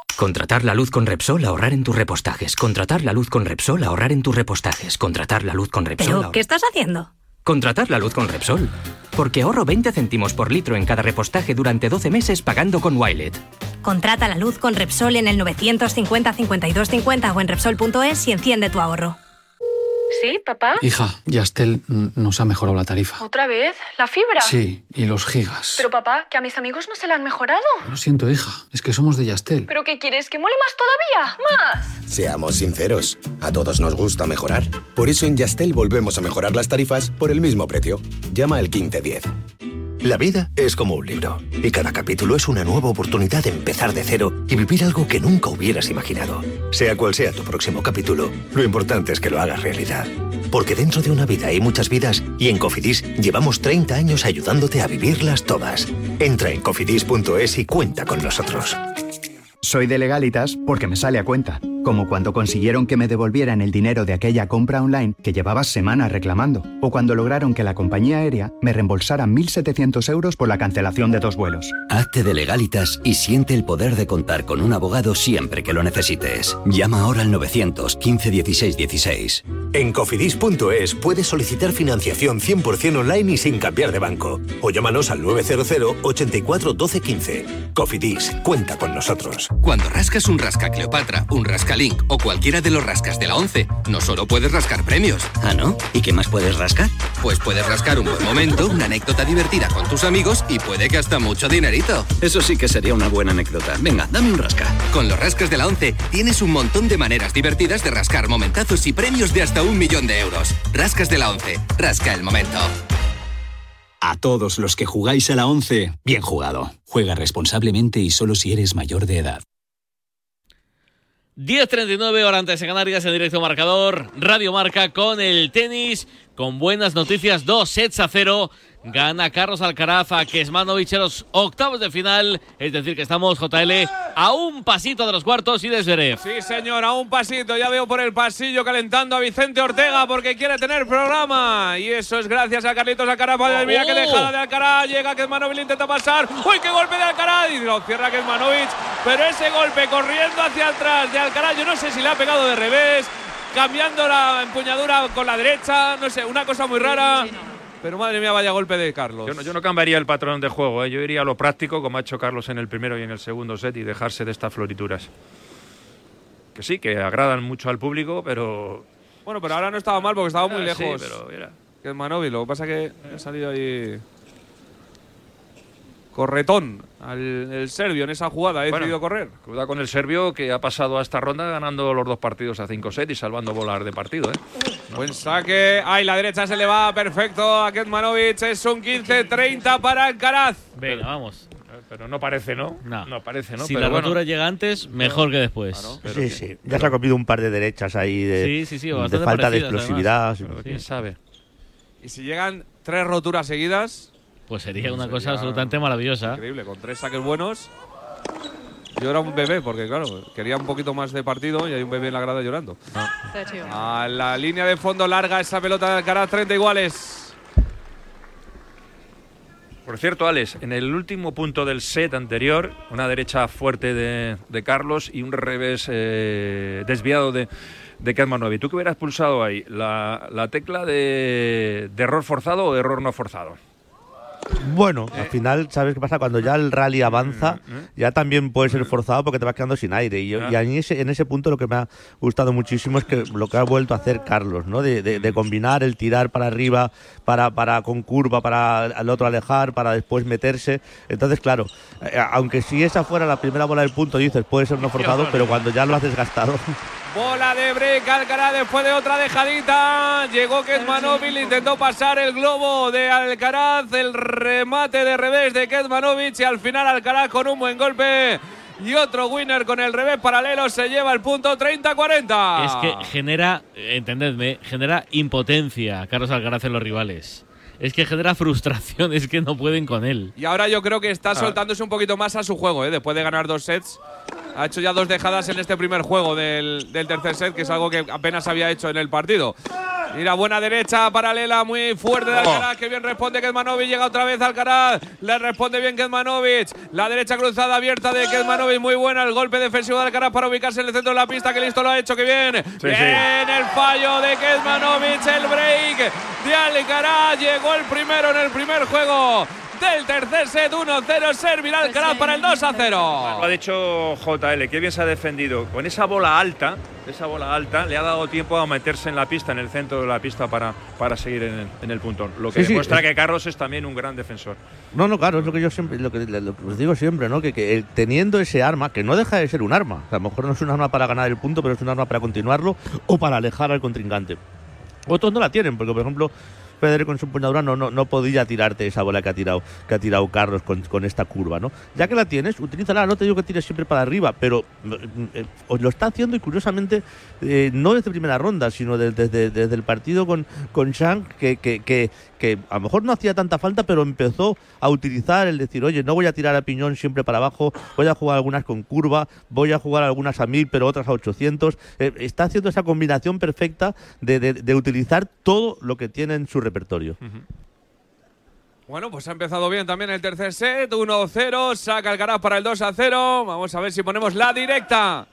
Contratar la luz con Repsol, ahorrar en tus repostajes. Contratar la luz con Repsol, ahorrar en tus repostajes. Contratar la luz con Repsol. ¿Pero qué estás haciendo? Contratar la luz con Repsol. Porque ahorro 20 céntimos por litro en cada repostaje durante 12 meses pagando con Wilet. Contrata la luz con Repsol en el 950 52 50 o en Repsol.es y enciende tu ahorro. ¿Sí, papá? Hija, Yastel nos ha mejorado la tarifa. ¿Otra vez? ¿La fibra? Sí, y los gigas. Pero papá, que a mis amigos no se la han mejorado. Lo siento, hija, es que somos de Yastel. ¿Pero qué quieres? ¿Que mole más todavía? ¡Más! Seamos sinceros, a todos nos gusta mejorar. Por eso en Yastel volvemos a mejorar las tarifas por el mismo precio. Llama al 1510. La vida es como un libro, y cada capítulo es una nueva oportunidad de empezar de cero y vivir algo que nunca hubieras imaginado. Sea cual sea tu próximo capítulo, lo importante es que lo hagas realidad. Porque dentro de una vida hay muchas vidas y en Cofidis llevamos 30 años ayudándote a vivirlas todas. Entra en cofidis.es y cuenta con nosotros. Soy de legalitas porque me sale a cuenta. Como cuando consiguieron que me devolvieran el dinero de aquella compra online que llevaba semanas reclamando. O cuando lograron que la compañía aérea me reembolsara 1.700 euros por la cancelación de dos vuelos. Hazte de legalitas y siente el poder de contar con un abogado siempre que lo necesites. Llama ahora al 915 16 16. En cofidis.es puedes solicitar financiación 100% online y sin cambiar de banco. O llámanos al 900 84 12 15. Cofidis, cuenta con nosotros. Cuando rascas un rasca Cleopatra, un rasca Link o cualquiera de los rascas de la 11, no solo puedes rascar premios. Ah, ¿no? ¿Y qué más puedes rascar? Pues puedes rascar un buen momento, una anécdota divertida con tus amigos y puede que hasta mucho dinerito. Eso sí que sería una buena anécdota. Venga, dame un rasca. Con los rascas de la 11 tienes un montón de maneras divertidas de rascar momentazos y premios de hasta un millón de euros. Rascas de la 11, rasca el momento. A todos los que jugáis a la 11, bien jugado. Juega responsablemente y solo si eres mayor de edad. 10.39 horas de Canarias en directo marcador. Radio Marca con el tenis. Con buenas noticias, dos sets a cero. Gana Carlos Alcaraz a Kesmanovic en los octavos de final. Es decir, que estamos, JL, a un pasito de los cuartos y de Zverev. Sí, señor, a un pasito. Ya veo por el pasillo calentando a Vicente Ortega porque quiere tener programa. Y eso es gracias a Carlitos Alcaraz. Madre mía, qué Oh. dejada de Alcaraz. Llega Kesmanovic, intenta pasar. ¡Uy, qué golpe de Alcaraz! Y lo cierra Kesmanovic. Pero ese golpe corriendo hacia atrás de Alcaraz, yo no sé si le ha pegado de revés, cambiando la empuñadura con la derecha. No sé, una cosa muy rara. Pero madre mía, vaya golpe de Carlos. Yo no, yo no cambiaría el patrón de juego, ¿eh? yo iría a lo práctico, como ha hecho Carlos en el primero y en el segundo set, y dejarse de estas florituras. Que sí, que agradan mucho al público, pero. Bueno, pero ahora no estaba mal porque estaba muy Ah, sí, lejos. pero mira. Kesmanovic, lo que pasa es que ha salido ahí. Corretón al el serbio en esa jugada, ha Bueno, decidido correr. Cuidado con el serbio que ha pasado a esta ronda ganando los dos partidos a 5 sets y salvando bolas de partido. ¿eh? Buen saque. Ay, la derecha se le va perfecto a Ketmanovic. Es un 15-30 para Alcaraz. Venga, vamos. Pero no parece, ¿no? No. parece, ¿no? Si Pero la bueno. rotura llega antes, mejor que después. Sí, sí. Ya se ha comido un par de derechas ahí de, Sí, sí, sí, de falta de explosividad. Pero quién sabe. Y si llegan tres roturas seguidas. Pues sería una Sería cosa absolutamente maravillosa. Increíble, con tres saques buenos. Llora un bebé, porque claro, quería un poquito más de partido y hay un bebé en la grada llorando. A la línea de fondo larga esa pelota de Alcaraz, 30 iguales. Por cierto, Alex, en el último punto del set anterior, una derecha fuerte de, de Carlos y un revés eh, desviado de, de Kedmanovic. ¿Tú qué hubieras pulsado ahí? ¿La, la tecla de, de error forzado o de error no forzado? Bueno, al final, ¿sabes qué pasa? Cuando ya el rally avanza, ya también puede ser forzado porque te vas quedando sin aire. Y, yo- y a mí ese- en ese punto lo que me ha gustado muchísimo es que lo que ha vuelto a hacer Carlos, ¿no? De, de- de combinar el tirar para arriba, para, para con curva, para al otro alejar, para después meterse. Entonces, claro, eh, aunque si esa fuera la primera bola del punto, dices, puede ser no forzado, pero cuando ya lo has desgastado. Bola de break, Alcaraz después de otra dejadita. Llegó Kedmanovic, intentó pasar el globo de Alcaraz. El remate de revés de Kedmanovic y al final Alcaraz con un buen golpe. Y otro winner con el revés paralelo se lleva el punto 30-40. Es que genera, entendedme, genera impotencia Carlos Alcaraz en los rivales. Es que genera frustración, es que no pueden con él. Y ahora yo creo que Ah. está soltándose un poquito más a su juego, ¿eh? después de ganar dos sets. Ha hecho ya dos dejadas en este primer juego del, del tercer set, que es algo que apenas había hecho en el partido. Mira, buena derecha, paralela, muy fuerte de Oh. Alcaraz, que bien responde Kedmanovic, llega otra vez Alcaraz, le responde bien Kedmanovic, la derecha cruzada abierta de Kedmanovic, muy buena, el golpe defensivo de Alcaraz para ubicarse en el centro de la pista, que listo lo ha hecho, que bien, bien el fallo de Kedmanovic, el break de Alcaraz, llegó el primero en el primer juego del tercer set, 1-0, servirá Alcaraz para el 2-0. Lo ha dicho JL, que bien se ha defendido. Con esa bola alta, esa bola alta, le ha dado tiempo a meterse en la pista, en el centro de la pista, para, para seguir en el, en el puntón. Lo que Sí, demuestra es- que Carlos es también un gran defensor. No, no, claro, es lo que yo siempre, lo que, lo que os digo siempre, ¿no? Que, que el- teniendo ese arma, que no deja de ser un arma, a lo mejor no es un arma para ganar el punto, pero es un arma para continuarlo o para alejar al contrincante. Otros no la tienen, porque por ejemplo, Federer con su empuñadura no, no, no podía tirarte esa bola que ha tirado, que ha tirado Carlos con, con esta curva, ¿no? Ya que la tienes, utilízala, no te digo que tires siempre para arriba, pero mm, eh, lo está haciendo y curiosamente eh, no desde primera ronda, sino de- desde, desde el partido con, con Shang, que, que, que a lo mejor no hacía tanta falta, pero empezó a utilizar el decir, oye, no voy a tirar a piñón siempre para abajo, voy a jugar algunas con curva, voy a jugar algunas a 1000, pero otras a 800. Eh, está haciendo esa combinación perfecta de, de- de utilizar todo lo que tiene en su repertorio. Bueno, pues ha empezado bien también el tercer set, 1-0, saca Alcaraz para el 2-0. Vamos a ver si ponemos la directa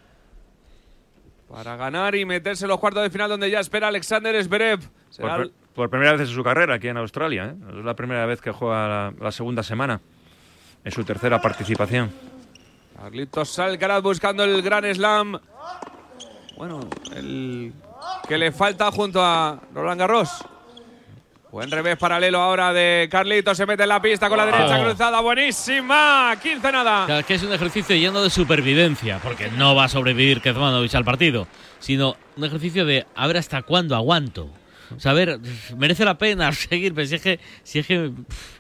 para ganar y meterse en los cuartos de final donde ya espera Alexander Zverev. Será por primera vez en su carrera aquí en Australia. ¿eh? Es la primera vez que juega la, la segunda semana. En su tercera participación. Carlitos Alcaraz buscando el Gran Slam. Bueno, el que le falta junto a Roland Garros. Buen revés paralelo ahora de Carlitos. Se mete en la pista con la derecha Oh. cruzada. Buenísima. 15 nada. Claro, que es un ejercicio lleno de supervivencia, porque no va a sobrevivir Kezmanovic al partido, sino un ejercicio de a ver hasta cuándo aguanto. O sea, a ver, merece la pena seguir, pero si es que, si es que pff,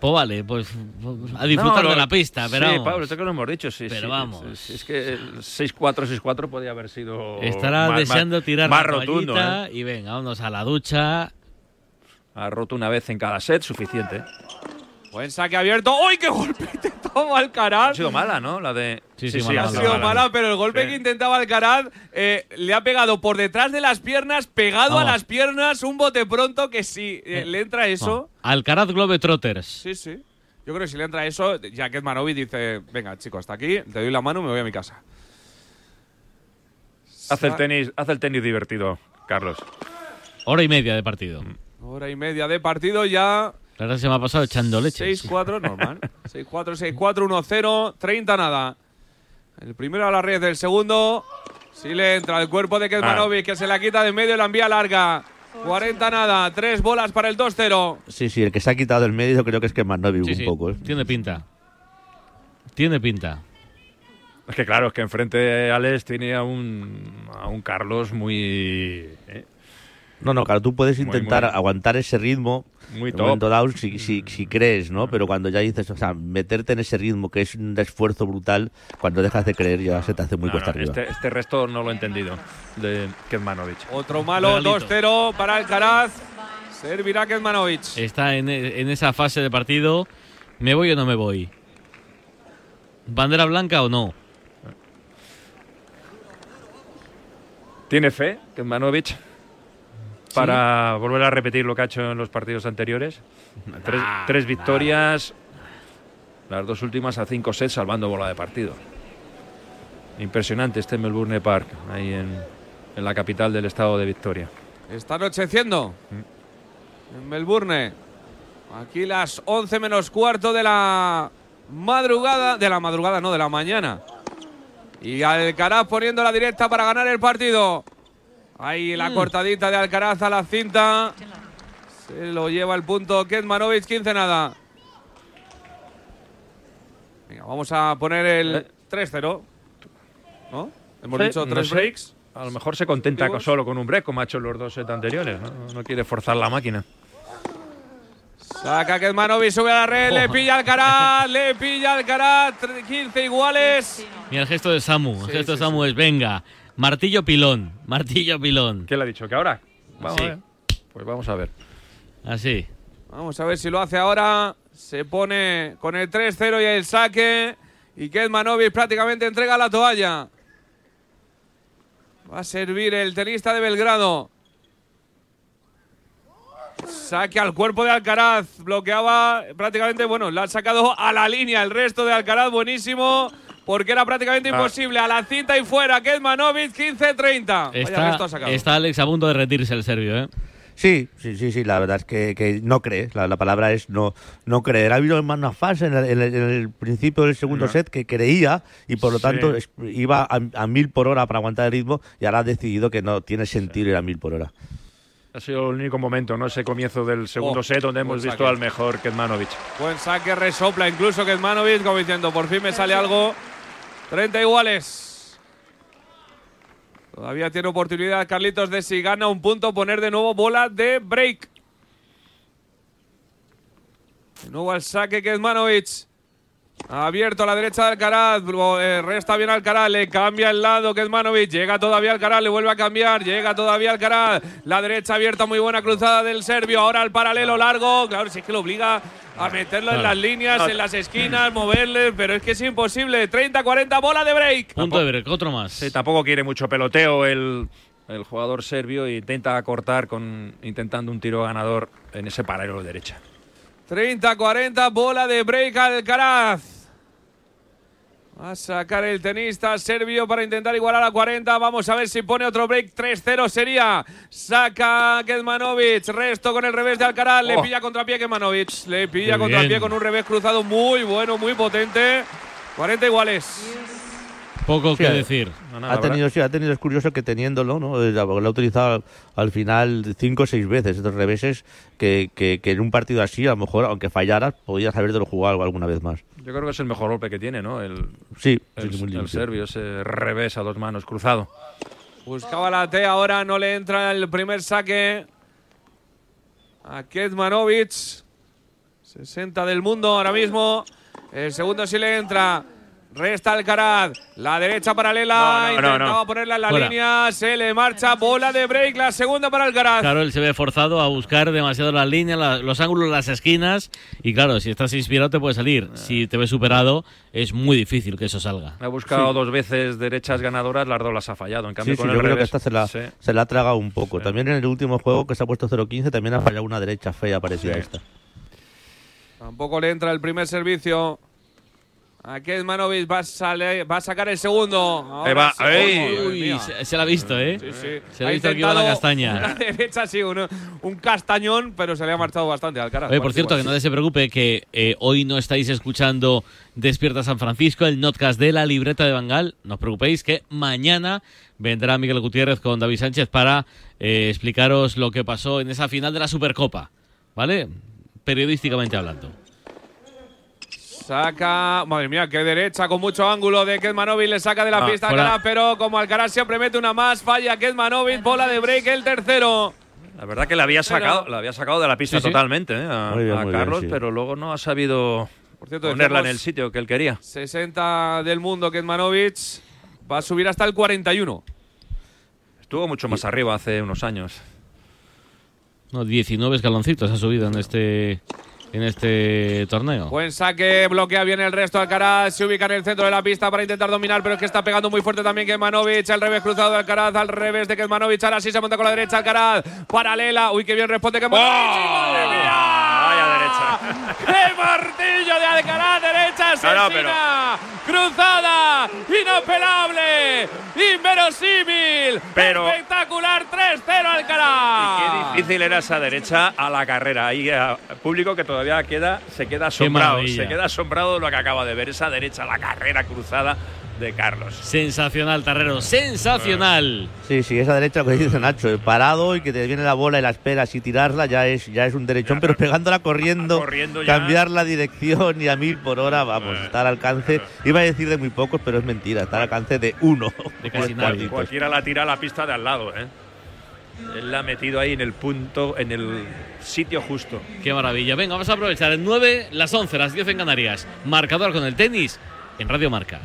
pues vale, pues a disfrutar No, de la pista, pero Sí, vamos. Pablo, esto que lo hemos dicho. Sí, Pero sí, vamos. Es, es que el 6-4, 6-4 podía haber sido. Estará más- deseando más- tirar más la rotundo. ¿eh? y venga, vámonos a la ducha. Ha roto una vez en cada set, suficiente. Buen saque abierto. ¡Uy, qué golpe Alcaraz! Ha sido mala, ¿no? La de. Sí, sí, Sí, mala, ha mala, sido mala. mala, pero el golpe Sí. que intentaba Alcaraz eh, le ha pegado por detrás de las piernas, pegado a las piernas, un bote pronto que si eh, le entra eso. Alcaraz Globetrotters. Sí, sí. Yo creo que si le entra eso, ya que Manovic dice: Venga, chicos, hasta aquí, te doy la mano y me voy a mi casa. Hace el tenis, hace el tenis divertido, Carlos. Hora y media de partido. Hora y media de partido ya. La verdad se me ha pasado echando leche. 6-4, normal. 6-4, 6-4, 1-0, 30 nada. El primero a la red, el segundo. Sí le entra el cuerpo de Kezmanovic, que se la quita de medio y la envía larga. 40 nada, tres bolas para el 2-0. Sí, sí, el que se ha quitado el medio creo que es que Manovic Sí, un sí, poco. ¿eh? Tiene pinta. Tiene pinta. Es que claro, es que enfrente Alex tiene a un, a un Carlos muy. ¿eh? No, no, claro, tú puedes intentar aguantar ese ritmo muy top. Momento down, si, si, mm. si, crees, ¿no? Pero cuando ya dices, o sea, meterte en ese ritmo que es un esfuerzo brutal, cuando dejas de creer ya se te hace muy no, cuesta arriba. Este, este, resto no lo he entendido de Kezmanovic. Otro malo, 2-0 para Alcaraz. Servirá Kezmanovic. Está en, en esa fase de partido. ¿Me voy o no me voy? ¿Bandera blanca o no? ¿Tiene fe Kezmanovic? Para volver a repetir lo que ha hecho en los partidos anteriores. Tres, tres victorias, las dos últimas a cinco sets, salvando bola de partido. Impresionante este Melbourne Park, ahí en, en la capital del estado de Victoria. Está anocheciendo en Melbourne. Aquí las 11 menos cuarto de la madrugada, de la madrugada, no, de la mañana. Y Alcaraz poniendo la directa para ganar el partido. Ahí la Mm. cortadita de Alcaraz a la cinta. Se lo lleva el punto Ketmanovic, 15 nada. Venga, vamos a poner el 3-0. ¿No? Hemos Sí, dicho no tres sé. breaks. A lo mejor se contenta con, solo con un break, como ha hecho los dos sets anteriores. No, no quiere forzar la máquina. Saca Ketmanovic, sube a la red, le pilla Alcaraz, le pilla Alcaraz, tre- 15 iguales. Mira el gesto de Samu. El gesto de Samu es, venga, martillo pilón, martillo pilón. ¿Qué le ha dicho? ¿Que ahora? Vamos a ver. Pues vamos a ver. Así. Vamos a ver si lo hace ahora. Se pone con el 3-0 y el saque. Y Ketmanovic prácticamente entrega la toalla. Va a servir el tenista de Belgrado. Saque al cuerpo de Alcaraz. Bloqueaba prácticamente, bueno, la ha sacado a la línea. El resto de Alcaraz, buenísimo. Porque era prácticamente Ah. imposible. A la cinta y fuera. Ketmanovic, 15-30. Vaya Está, está Alex a punto de retirarse el serbio, ¿eh? Sí, sí, sí, sí, la verdad es que, que no cree, la, la palabra es no, no creer. Ha habido una fase en el, en el- en el principio del segundo No. set que creía y por lo Sí. tanto es- iba a, a mil por hora para aguantar el ritmo y ahora ha decidido que no tiene sentido ir a mil por hora. Ha sido el único momento, ¿no? Ese comienzo del segundo Oh, set donde hemos visto saque. al mejor Ketmanovic. Buen saque, resopla incluso Ketmanovic, como diciendo, por fin me sale algo. 30 iguales. Todavía tiene oportunidad Carlitos de si gana un punto poner de nuevo bola de break. De nuevo al saque Ketmanovic. Abierto a la derecha de Alcaraz, eh, resta bien Alcaraz, le cambia el lado Ketmanovic, llega todavía Alcaraz, le vuelve a cambiar, llega todavía Alcaraz, la derecha abierta, muy buena cruzada del serbio, ahora el paralelo largo, claro, si es que lo obliga a meterlo en las líneas, en las esquinas, moverle, pero es que es imposible, 30-40, bola de break. Punto de break, otro más. Sí, tampoco quiere mucho peloteo el, el jugador serbio e intenta cortar con intentando un tiro ganador en ese paralelo de derecha. 30-40, bola de break Alcaraz. Va a sacar el tenista serbio para intentar igualar a 40. Vamos a ver si pone otro break. 3-0 sería. Saca Kedmanovic. Resto con el revés de Alcaraz. Le Oh. pilla contrapié Kedmanovic. Le pilla Qué contrapié bien. con un revés cruzado muy bueno, muy potente. 40 iguales. Poco Sí, que decir. ha tenido, sí, ha tenido, es curioso que teniéndolo, ¿no? Lo ha utilizado al, al final cinco o seis veces, estos reveses, que, que, que en un partido así, a lo mejor, aunque fallaras, podías haberte lo jugado alguna vez más. Yo creo que es el mejor golpe que tiene, ¿no? El, Sí, el, sí, el serbio, ese revés a dos manos cruzado. Buscaba la T, ahora no le entra el primer saque a Kedmanovic. 60 del mundo ahora mismo. El segundo sí le entra. Resta Alcaraz. La derecha paralela. No, no, no, Intentaba no. ponerla en la Fuera. línea. Se le marcha. Bola de break. La segunda para Alcaraz. Claro, él se ve forzado a buscar demasiado las líneas, la- los ángulos, las esquinas. Y claro, si estás inspirado te puede salir. Si te ves superado, es muy difícil que eso salga. Ha buscado dos veces derechas ganadoras, las dos las ha fallado. En cambio, Sí, sí, con yo el creo que esta se la, sí. se la ha tragado un poco. También en el último juego que se ha puesto 0-15 también ha fallado una derecha fea parecida Sí. a esta. Tampoco le entra el primer servicio. A Kedmanovic va a, va a sacar el segundo. Ahora Ahí va, sí. Madre Uy, se, se la ha visto, ¿eh? Sí, sí. Se le ha visto que iba a la castaña. La derecha sí, un, un castañón, pero se le ha marchado bastante al cara. Oye, por cierto, que nadie se preocupe que eh, hoy no estáis escuchando Despierta San Francisco, el notcast de la libreta de Bangal. No os preocupéis que mañana vendrá Miguel Gutiérrez con David Sánchez para eh, explicaros lo que pasó en esa final de la Supercopa, ¿vale? Periodísticamente hablando. Saca, madre mía, qué derecha con mucho ángulo de Kedmanovic, le saca de la Ah, pista. Alcaraz, pero como Alcaraz siempre mete una más, falla Kedmanovic, bola de break, el tercero. La verdad que la había sacado, la había sacado de la pista Sí, sí. totalmente ¿eh? a, Muy bien, a muy bien, Carlos, sí. pero luego no ha sabido Por cierto, ponerla en el sitio que él quería. 60 del mundo Kedmanovic, va a subir hasta el 41. Estuvo mucho más arriba hace unos años. No, 19 escaloncitos ha subido en este en este torneo. Buen saque, bloquea bien el resto. Alcaraz se ubica en el centro de la pista para intentar dominar, pero es que está pegando muy fuerte también Kezmanovic. Al revés cruzado de Alcaraz, al revés de Kezmanovic. Ahora sí se monta con la derecha Alcaraz. Paralela. Uy, qué bien responde Kezmanovic. ¡Madre mía! Vaya derecha. ¡Qué martillo de Alcaraz! Derecha asesina. No, no, pero- Cruzada. Inapelable. Inverosímil. Pero- Espectacular. 3-0 Alcaraz. Qué difícil era esa derecha a la carrera. Ahí eh, público que todavía queda, se queda asombrado. Se queda asombrado de lo que acaba de ver. Esa derecha a la carrera cruzada de Carlos. Sensacional, Tarrero, sensacional. Sí, sí, esa derecha que dice Nacho, eh, parado y que te viene la bola y la esperas y tirarla ya es, ya es un derechón, pero pegándola corriendo, cambiar la dirección y a mil por hora, vamos, está al alcance, iba a decir de muy pocos, pero es mentira, está al alcance de uno. De casi nadie. Cualquiera la tira a la pista de al lado, ¿eh? Él la ha metido ahí en el punto, en el sitio justo. Qué maravilla. Venga, vamos a aprovechar el 9, las 11, las 10 en Canarias. Marcador con el tenis en Radio Marca.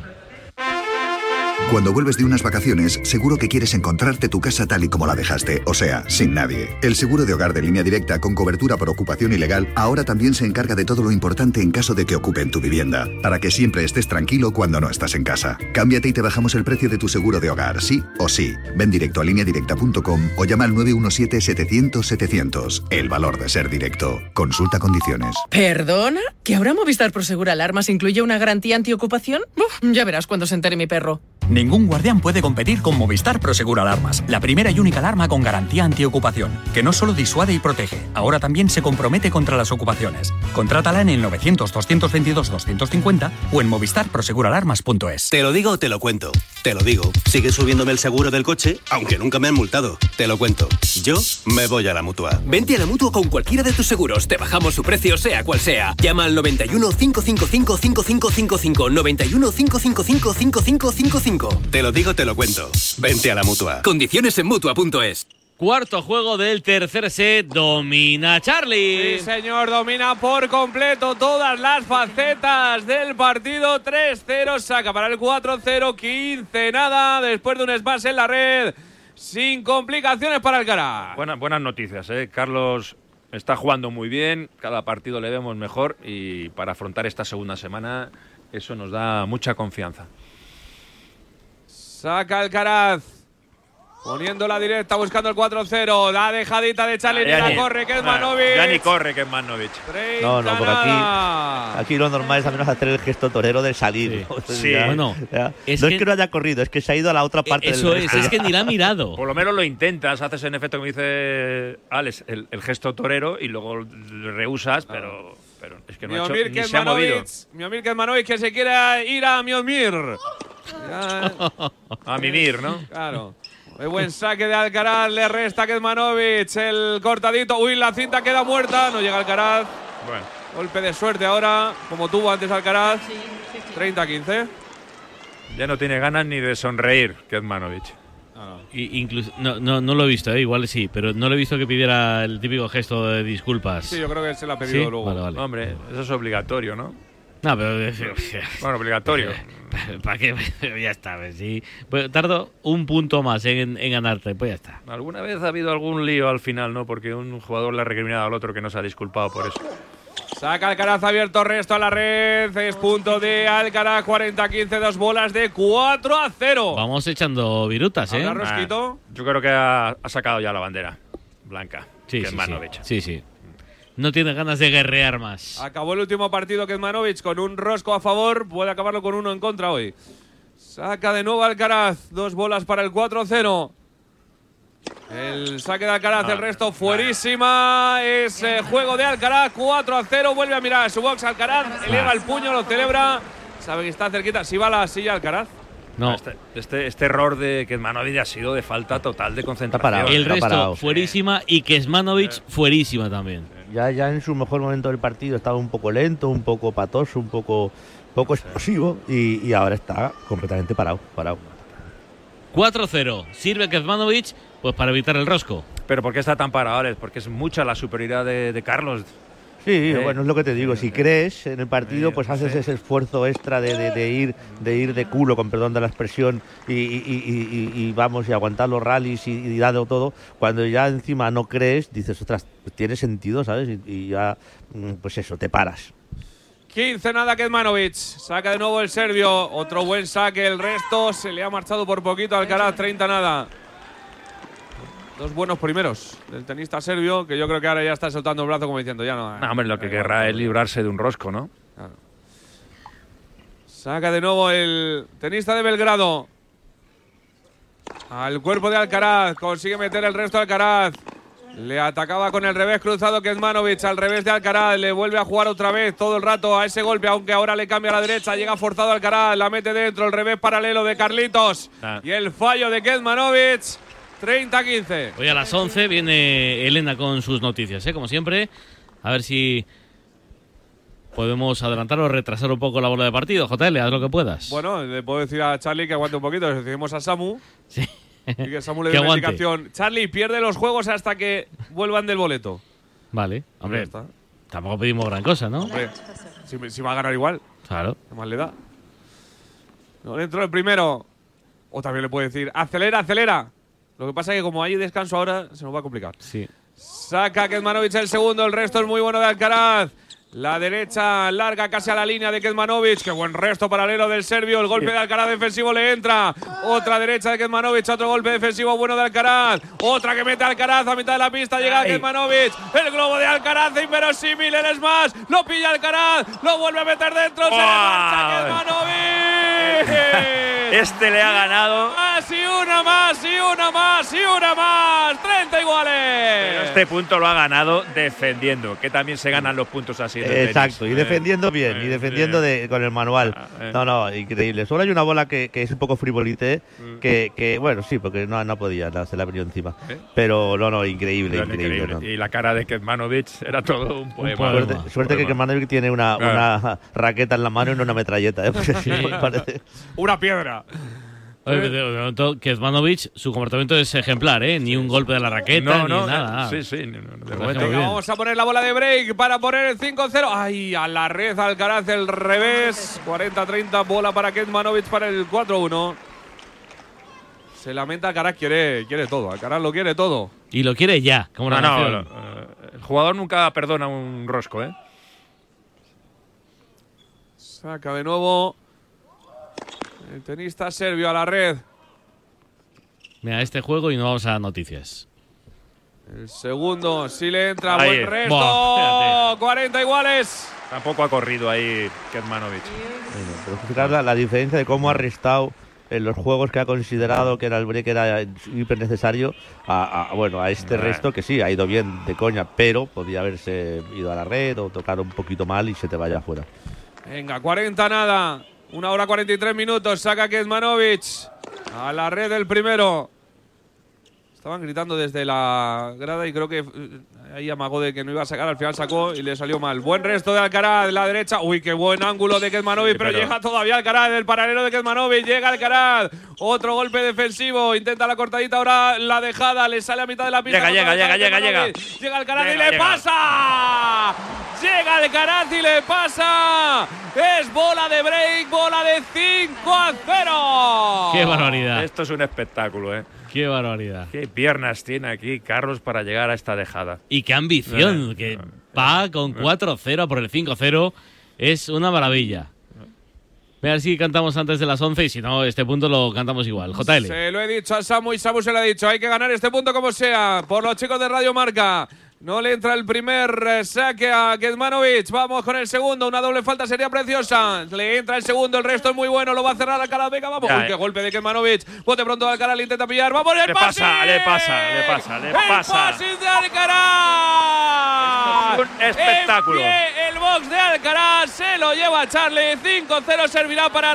Cuando vuelves de unas vacaciones, seguro que quieres encontrarte tu casa tal y como la dejaste, o sea, sin nadie. El seguro de hogar de línea directa con cobertura por ocupación ilegal ahora también se encarga de todo lo importante en caso de que ocupen tu vivienda, para que siempre estés tranquilo cuando no estás en casa. Cámbiate y te bajamos el precio de tu seguro de hogar, sí o sí. Ven directo a lineadirecta.com o llama al 917-700-700. El valor de ser directo. Consulta condiciones. ¿Perdona? ¿Que ahora Movistar Prosegur Alarmas incluye una garantía antiocupación? Uf, ya verás cuando se entere mi perro. Ningún guardián puede competir con Movistar Prosegur Alarmas, la primera y única alarma con garantía antiocupación, que no solo disuade y protege, ahora también se compromete contra las ocupaciones. Contrátala en el 900-222-250 o en movistarproseguralarmas.es. Te lo digo o te lo cuento. Te lo digo. Sigue subiéndome el seguro del coche, aunque nunca me han multado. Te lo cuento. Yo me voy a la mutua. Vente a la mutua con cualquiera de tus seguros. Te bajamos su precio, sea cual sea. Llama al 91 555 5555. 91 555 5555. Te lo digo, te lo cuento. Vente a la mutua. Condiciones en mutua.es. Cuarto juego del tercer set. Domina Charlie. Sí, señor, domina por completo todas las facetas del partido. 3-0, saca para el 4-0, 15 nada, después de un smash en la red, sin complicaciones para el cara. Buenas, buenas noticias, ¿eh? Carlos está jugando muy bien, cada partido le vemos mejor y para afrontar esta segunda semana eso nos da mucha confianza. Saca Alcaraz. Poniendo la directa, buscando el 4-0. La dejadita de Charlie, Ya la ni- corre, que es Manovic. Ya ni corre, que es Manovic. No, no, porque nada. aquí, aquí lo normal es al menos hacer el gesto torero de salir. ¿no? Sí. Ya- Bueno, ya. es no que- es que no haya corrido, es que se ha ido a la otra parte del Eso es, es que ni la ha mirado. Por lo menos lo intentas, haces en efecto, como dice Alex, el, el gesto torero y luego le rehusas, pero, pero es que no ha hecho, Miomir ni se ha movido. Miomir Kezmanovic que se quiera ir a Miomir. Ya, A mimir, ¿no? claro. Muy buen saque de Alcaraz, le resta Kezmanovic, el cortadito. Uy, la cinta queda muerta, no llega Alcaraz. Bueno, Golpe de suerte ahora, como tuvo antes Alcaraz. 30-15. ya no tiene ganas ni de sonreír, Kezmanovic. Y incluso, no, no, no lo he visto, ¿eh? igual sí, pero no lo he visto que pidiera el típico gesto de disculpas. Sí, yo creo que se lo ha pedido ¿Sí? luego. Vale, vale. Hombre, eso es obligatorio, ¿no? No, pero. Bueno, obligatorio. ¿Para qué? Ya está, pues sí. Pues tardo un punto más en, en ganarte, pues ya está. ¿Alguna vez ha habido algún lío al final, no? Porque un jugador le ha recriminado al otro que no se ha disculpado por eso. Saca Alcaraz abierto, resto a la red. Es punto de Alcaraz, 40-15, dos bolas de 4 a 0. Vamos echando virutas, ¿eh? Ah, yo creo que ha, ha sacado ya la bandera blanca. Sí, sí, sí. Kezmanovic. sí, sí. No tiene ganas de guerrear más. Acabó el último partido Kezmanovic con un rosco a favor. Puede acabarlo con uno en contra hoy. Saca de nuevo Alcaraz. Dos bolas para el 4-0. El saque de Alcaraz, el resto fuerísima. Es eh, juego de Alcaraz. 4 a 0. Vuelve a mirar a su box Alcaraz. Eleva el puño, lo celebra. Sabe que está cerquita. Si va a la silla Alcaraz. No. Este, este, este error de Kezmanovic ha sido de falta total de concentración. el resto parado. fuerísima y Kesmanovic fuerísima también. Ya, ya en su mejor momento del partido estaba un poco lento, un poco patoso, un poco, poco explosivo y, y ahora está completamente parado, parado. 4-0. Sirve Kesmanovic pues para evitar el rosco. Pero ¿por qué está tan parado, Alex? Porque es mucha la superioridad de, de Carlos. Sí, Eh, bueno, es lo que te digo. Si crees en el partido, pues haces ese esfuerzo extra de, de- de ir, de ir de culo, con perdón de la expresión, y, y- y- y- y vamos, y aguantar los rallies y, y darlo todo. Cuando ya encima no crees, dices, ostras, pues tiene sentido, ¿sabes? Y, y ya, mm, pues eso, te paras. 15 nada Kezmanovic. Saca de nuevo el serbio. Otro buen saque. El resto se le ha marchado por poquito al Alcaraz. 30 nada. Dos buenos primeros del tenista serbio que yo creo que ahora ya está soltando el brazo como diciendo ya no. No, hombre, lo que querrá es librarse de un rosco, ¿no? Saca de nuevo el tenista de Belgrado. Al cuerpo de Alcaraz. Consigue meter el resto de Alcaraz. Le atacaba con el revés cruzado Kezmanovic. Al revés de Alcaraz. Le vuelve a jugar otra vez todo el rato a ese golpe. Aunque ahora le cambia a la derecha. Llega forzado Alcaraz. La mete dentro. El revés paralelo de Carlitos. Ah. Y el fallo de Kezmanovic. 30-15. Hoy a las 11 viene Elena con sus noticias, ¿eh? como siempre. A ver si podemos adelantar o retrasar un poco la bola de partido. JL, haz lo que puedas. Bueno, le puedo decir a Charlie que aguante un poquito. Le decimos a Samu. Sí. Y que Samu le dé una indicación. Charlie pierde los juegos hasta que vuelvan del boleto. Vale, hombre, está. tampoco pedimos gran cosa, ¿no? Hombre, si, si va a ganar igual. Claro. ¿Qué más le da? No le entró el primero. O también le puede decir, acelera, acelera. Lo que pasa es que como hay descanso ahora, se nos va a complicar. Sí. Saca Kezmanovic el segundo, el resto es muy bueno de Alcaraz. La derecha larga casi a la línea de Kezmanovic. Qué buen resto paralelo del serbio. El golpe de Alcaraz defensivo le entra. Otra derecha de Kezmanovic. Otro golpe defensivo bueno de Alcaraz. Otra que mete Alcaraz a mitad de la pista. Llega Ay. Kezmanovic. El globo de Alcaraz inverosímil. El smash. Lo pilla Alcaraz. Lo vuelve a meter dentro. Se le marcha. Este le ha ganado. Más y una más y una más y una más. 30 iguales. Pero este punto lo ha ganado defendiendo, que también se ganan los puntos así. Exacto, y Eh, defendiendo bien, y eh, defendiendo eh. de, con el manual. eh. No, no, increíble. Solo hay una bola que, que es un poco frivolité, Mm. que, que, bueno, sí, porque no, no podía, no, se la ha venido encima. Pero no, no, increíble, Pero increíble. increíble. ¿no? Y la cara de Kezmanovic era todo un poema. Suerte, Un suerte que poema. Kemanovic tiene una, Claro. una raqueta en la mano y no una metralleta, ¿eh? Sí. Una piedra. Momento, Kezmanovic, su comportamiento es ejemplar, ¿eh? Ni un golpe de la raqueta, No, ni no, nada. Sí, sí. no, no, Venga, vamos a poner la bola de break para poner el 5-0. Ay, a la red Alcaraz el revés. 40-30, bola para Kezmanovic para el 4-1. Se lamenta Alcaraz, quiere, quiere todo. Alcaraz lo quiere todo. Y lo quiere ya, como No, una no, nación. eh, el jugador nunca perdona un rosco, ¿eh? Saca de nuevo el tenista serbio a la red. Mira, este juego y no vamos a noticias. El segundo, sí le entra, Ahí. buen resto. Buah, 40 iguales. Tampoco ha corrido ahí Kezmanovic. Bueno, pero fijaros la, la diferencia de cómo ha restado en los juegos que ha considerado que era el break era hiper necesario a, a- bueno a este resto que sí ha ido bien de coña pero podía haberse ido a la red o tocar un poquito mal y se te vaya afuera Venga, 40 nada. Una hora 43 minutos. Saca Kezmanovic. A la red el primero. Estaban gritando desde la grada y creo que eh, ahí amagó de que no iba a sacar. Al final sacó y le salió mal. Buen resto de Alcaraz de la derecha. Uy, qué buen ángulo de Kezmanovic. Sí, pero, pero- llega todavía Alcaraz del paralelo de Kezmanovic. Llega Alcaraz. Otro golpe defensivo. Intenta la cortadita ahora. La dejada. Le sale a mitad de la pista. Llega, llega, Alcaraz, llega, llega, Kezmanovic. Llega Alcaraz y Llega, le llega. pasa. Llega Alcaraz y le pasa. Es bola de break, bola de 5 a 0. ¡Qué barbaridad! Esto es un espectáculo, ¿eh? ¡Qué barbaridad! Qué piernas tiene aquí Carlos para llegar a esta dejada. Y qué ambición, que va con 4-0 por el 5-0. Es una maravilla. A ver si cantamos antes de las 11 y si no, este punto lo cantamos igual. JL. Se lo he dicho a Samu y Samu se lo ha dicho. Hay que ganar este punto como sea. Por los chicos de Radio Marca. No le entra el primer eh, saque a Kezmanovic. Vamos con el segundo. Una doble falta sería preciosa. Le entra el segundo. El resto es muy bueno. Lo va a cerrar Alcaraz. Venga, vamos. Ya, Uy, eh. qué golpe de Kezmanovic. Bote pronto Alcaraz. Le intenta pillar. ¡Vamos! ¡El Le pase! pasa, le pasa, le pasa, le ¡El pasa. pase de Alcaraz! Esto es un espectáculo. En pie, el box de Alcaraz. Se lo lleva Charlie. 5-0 servirá para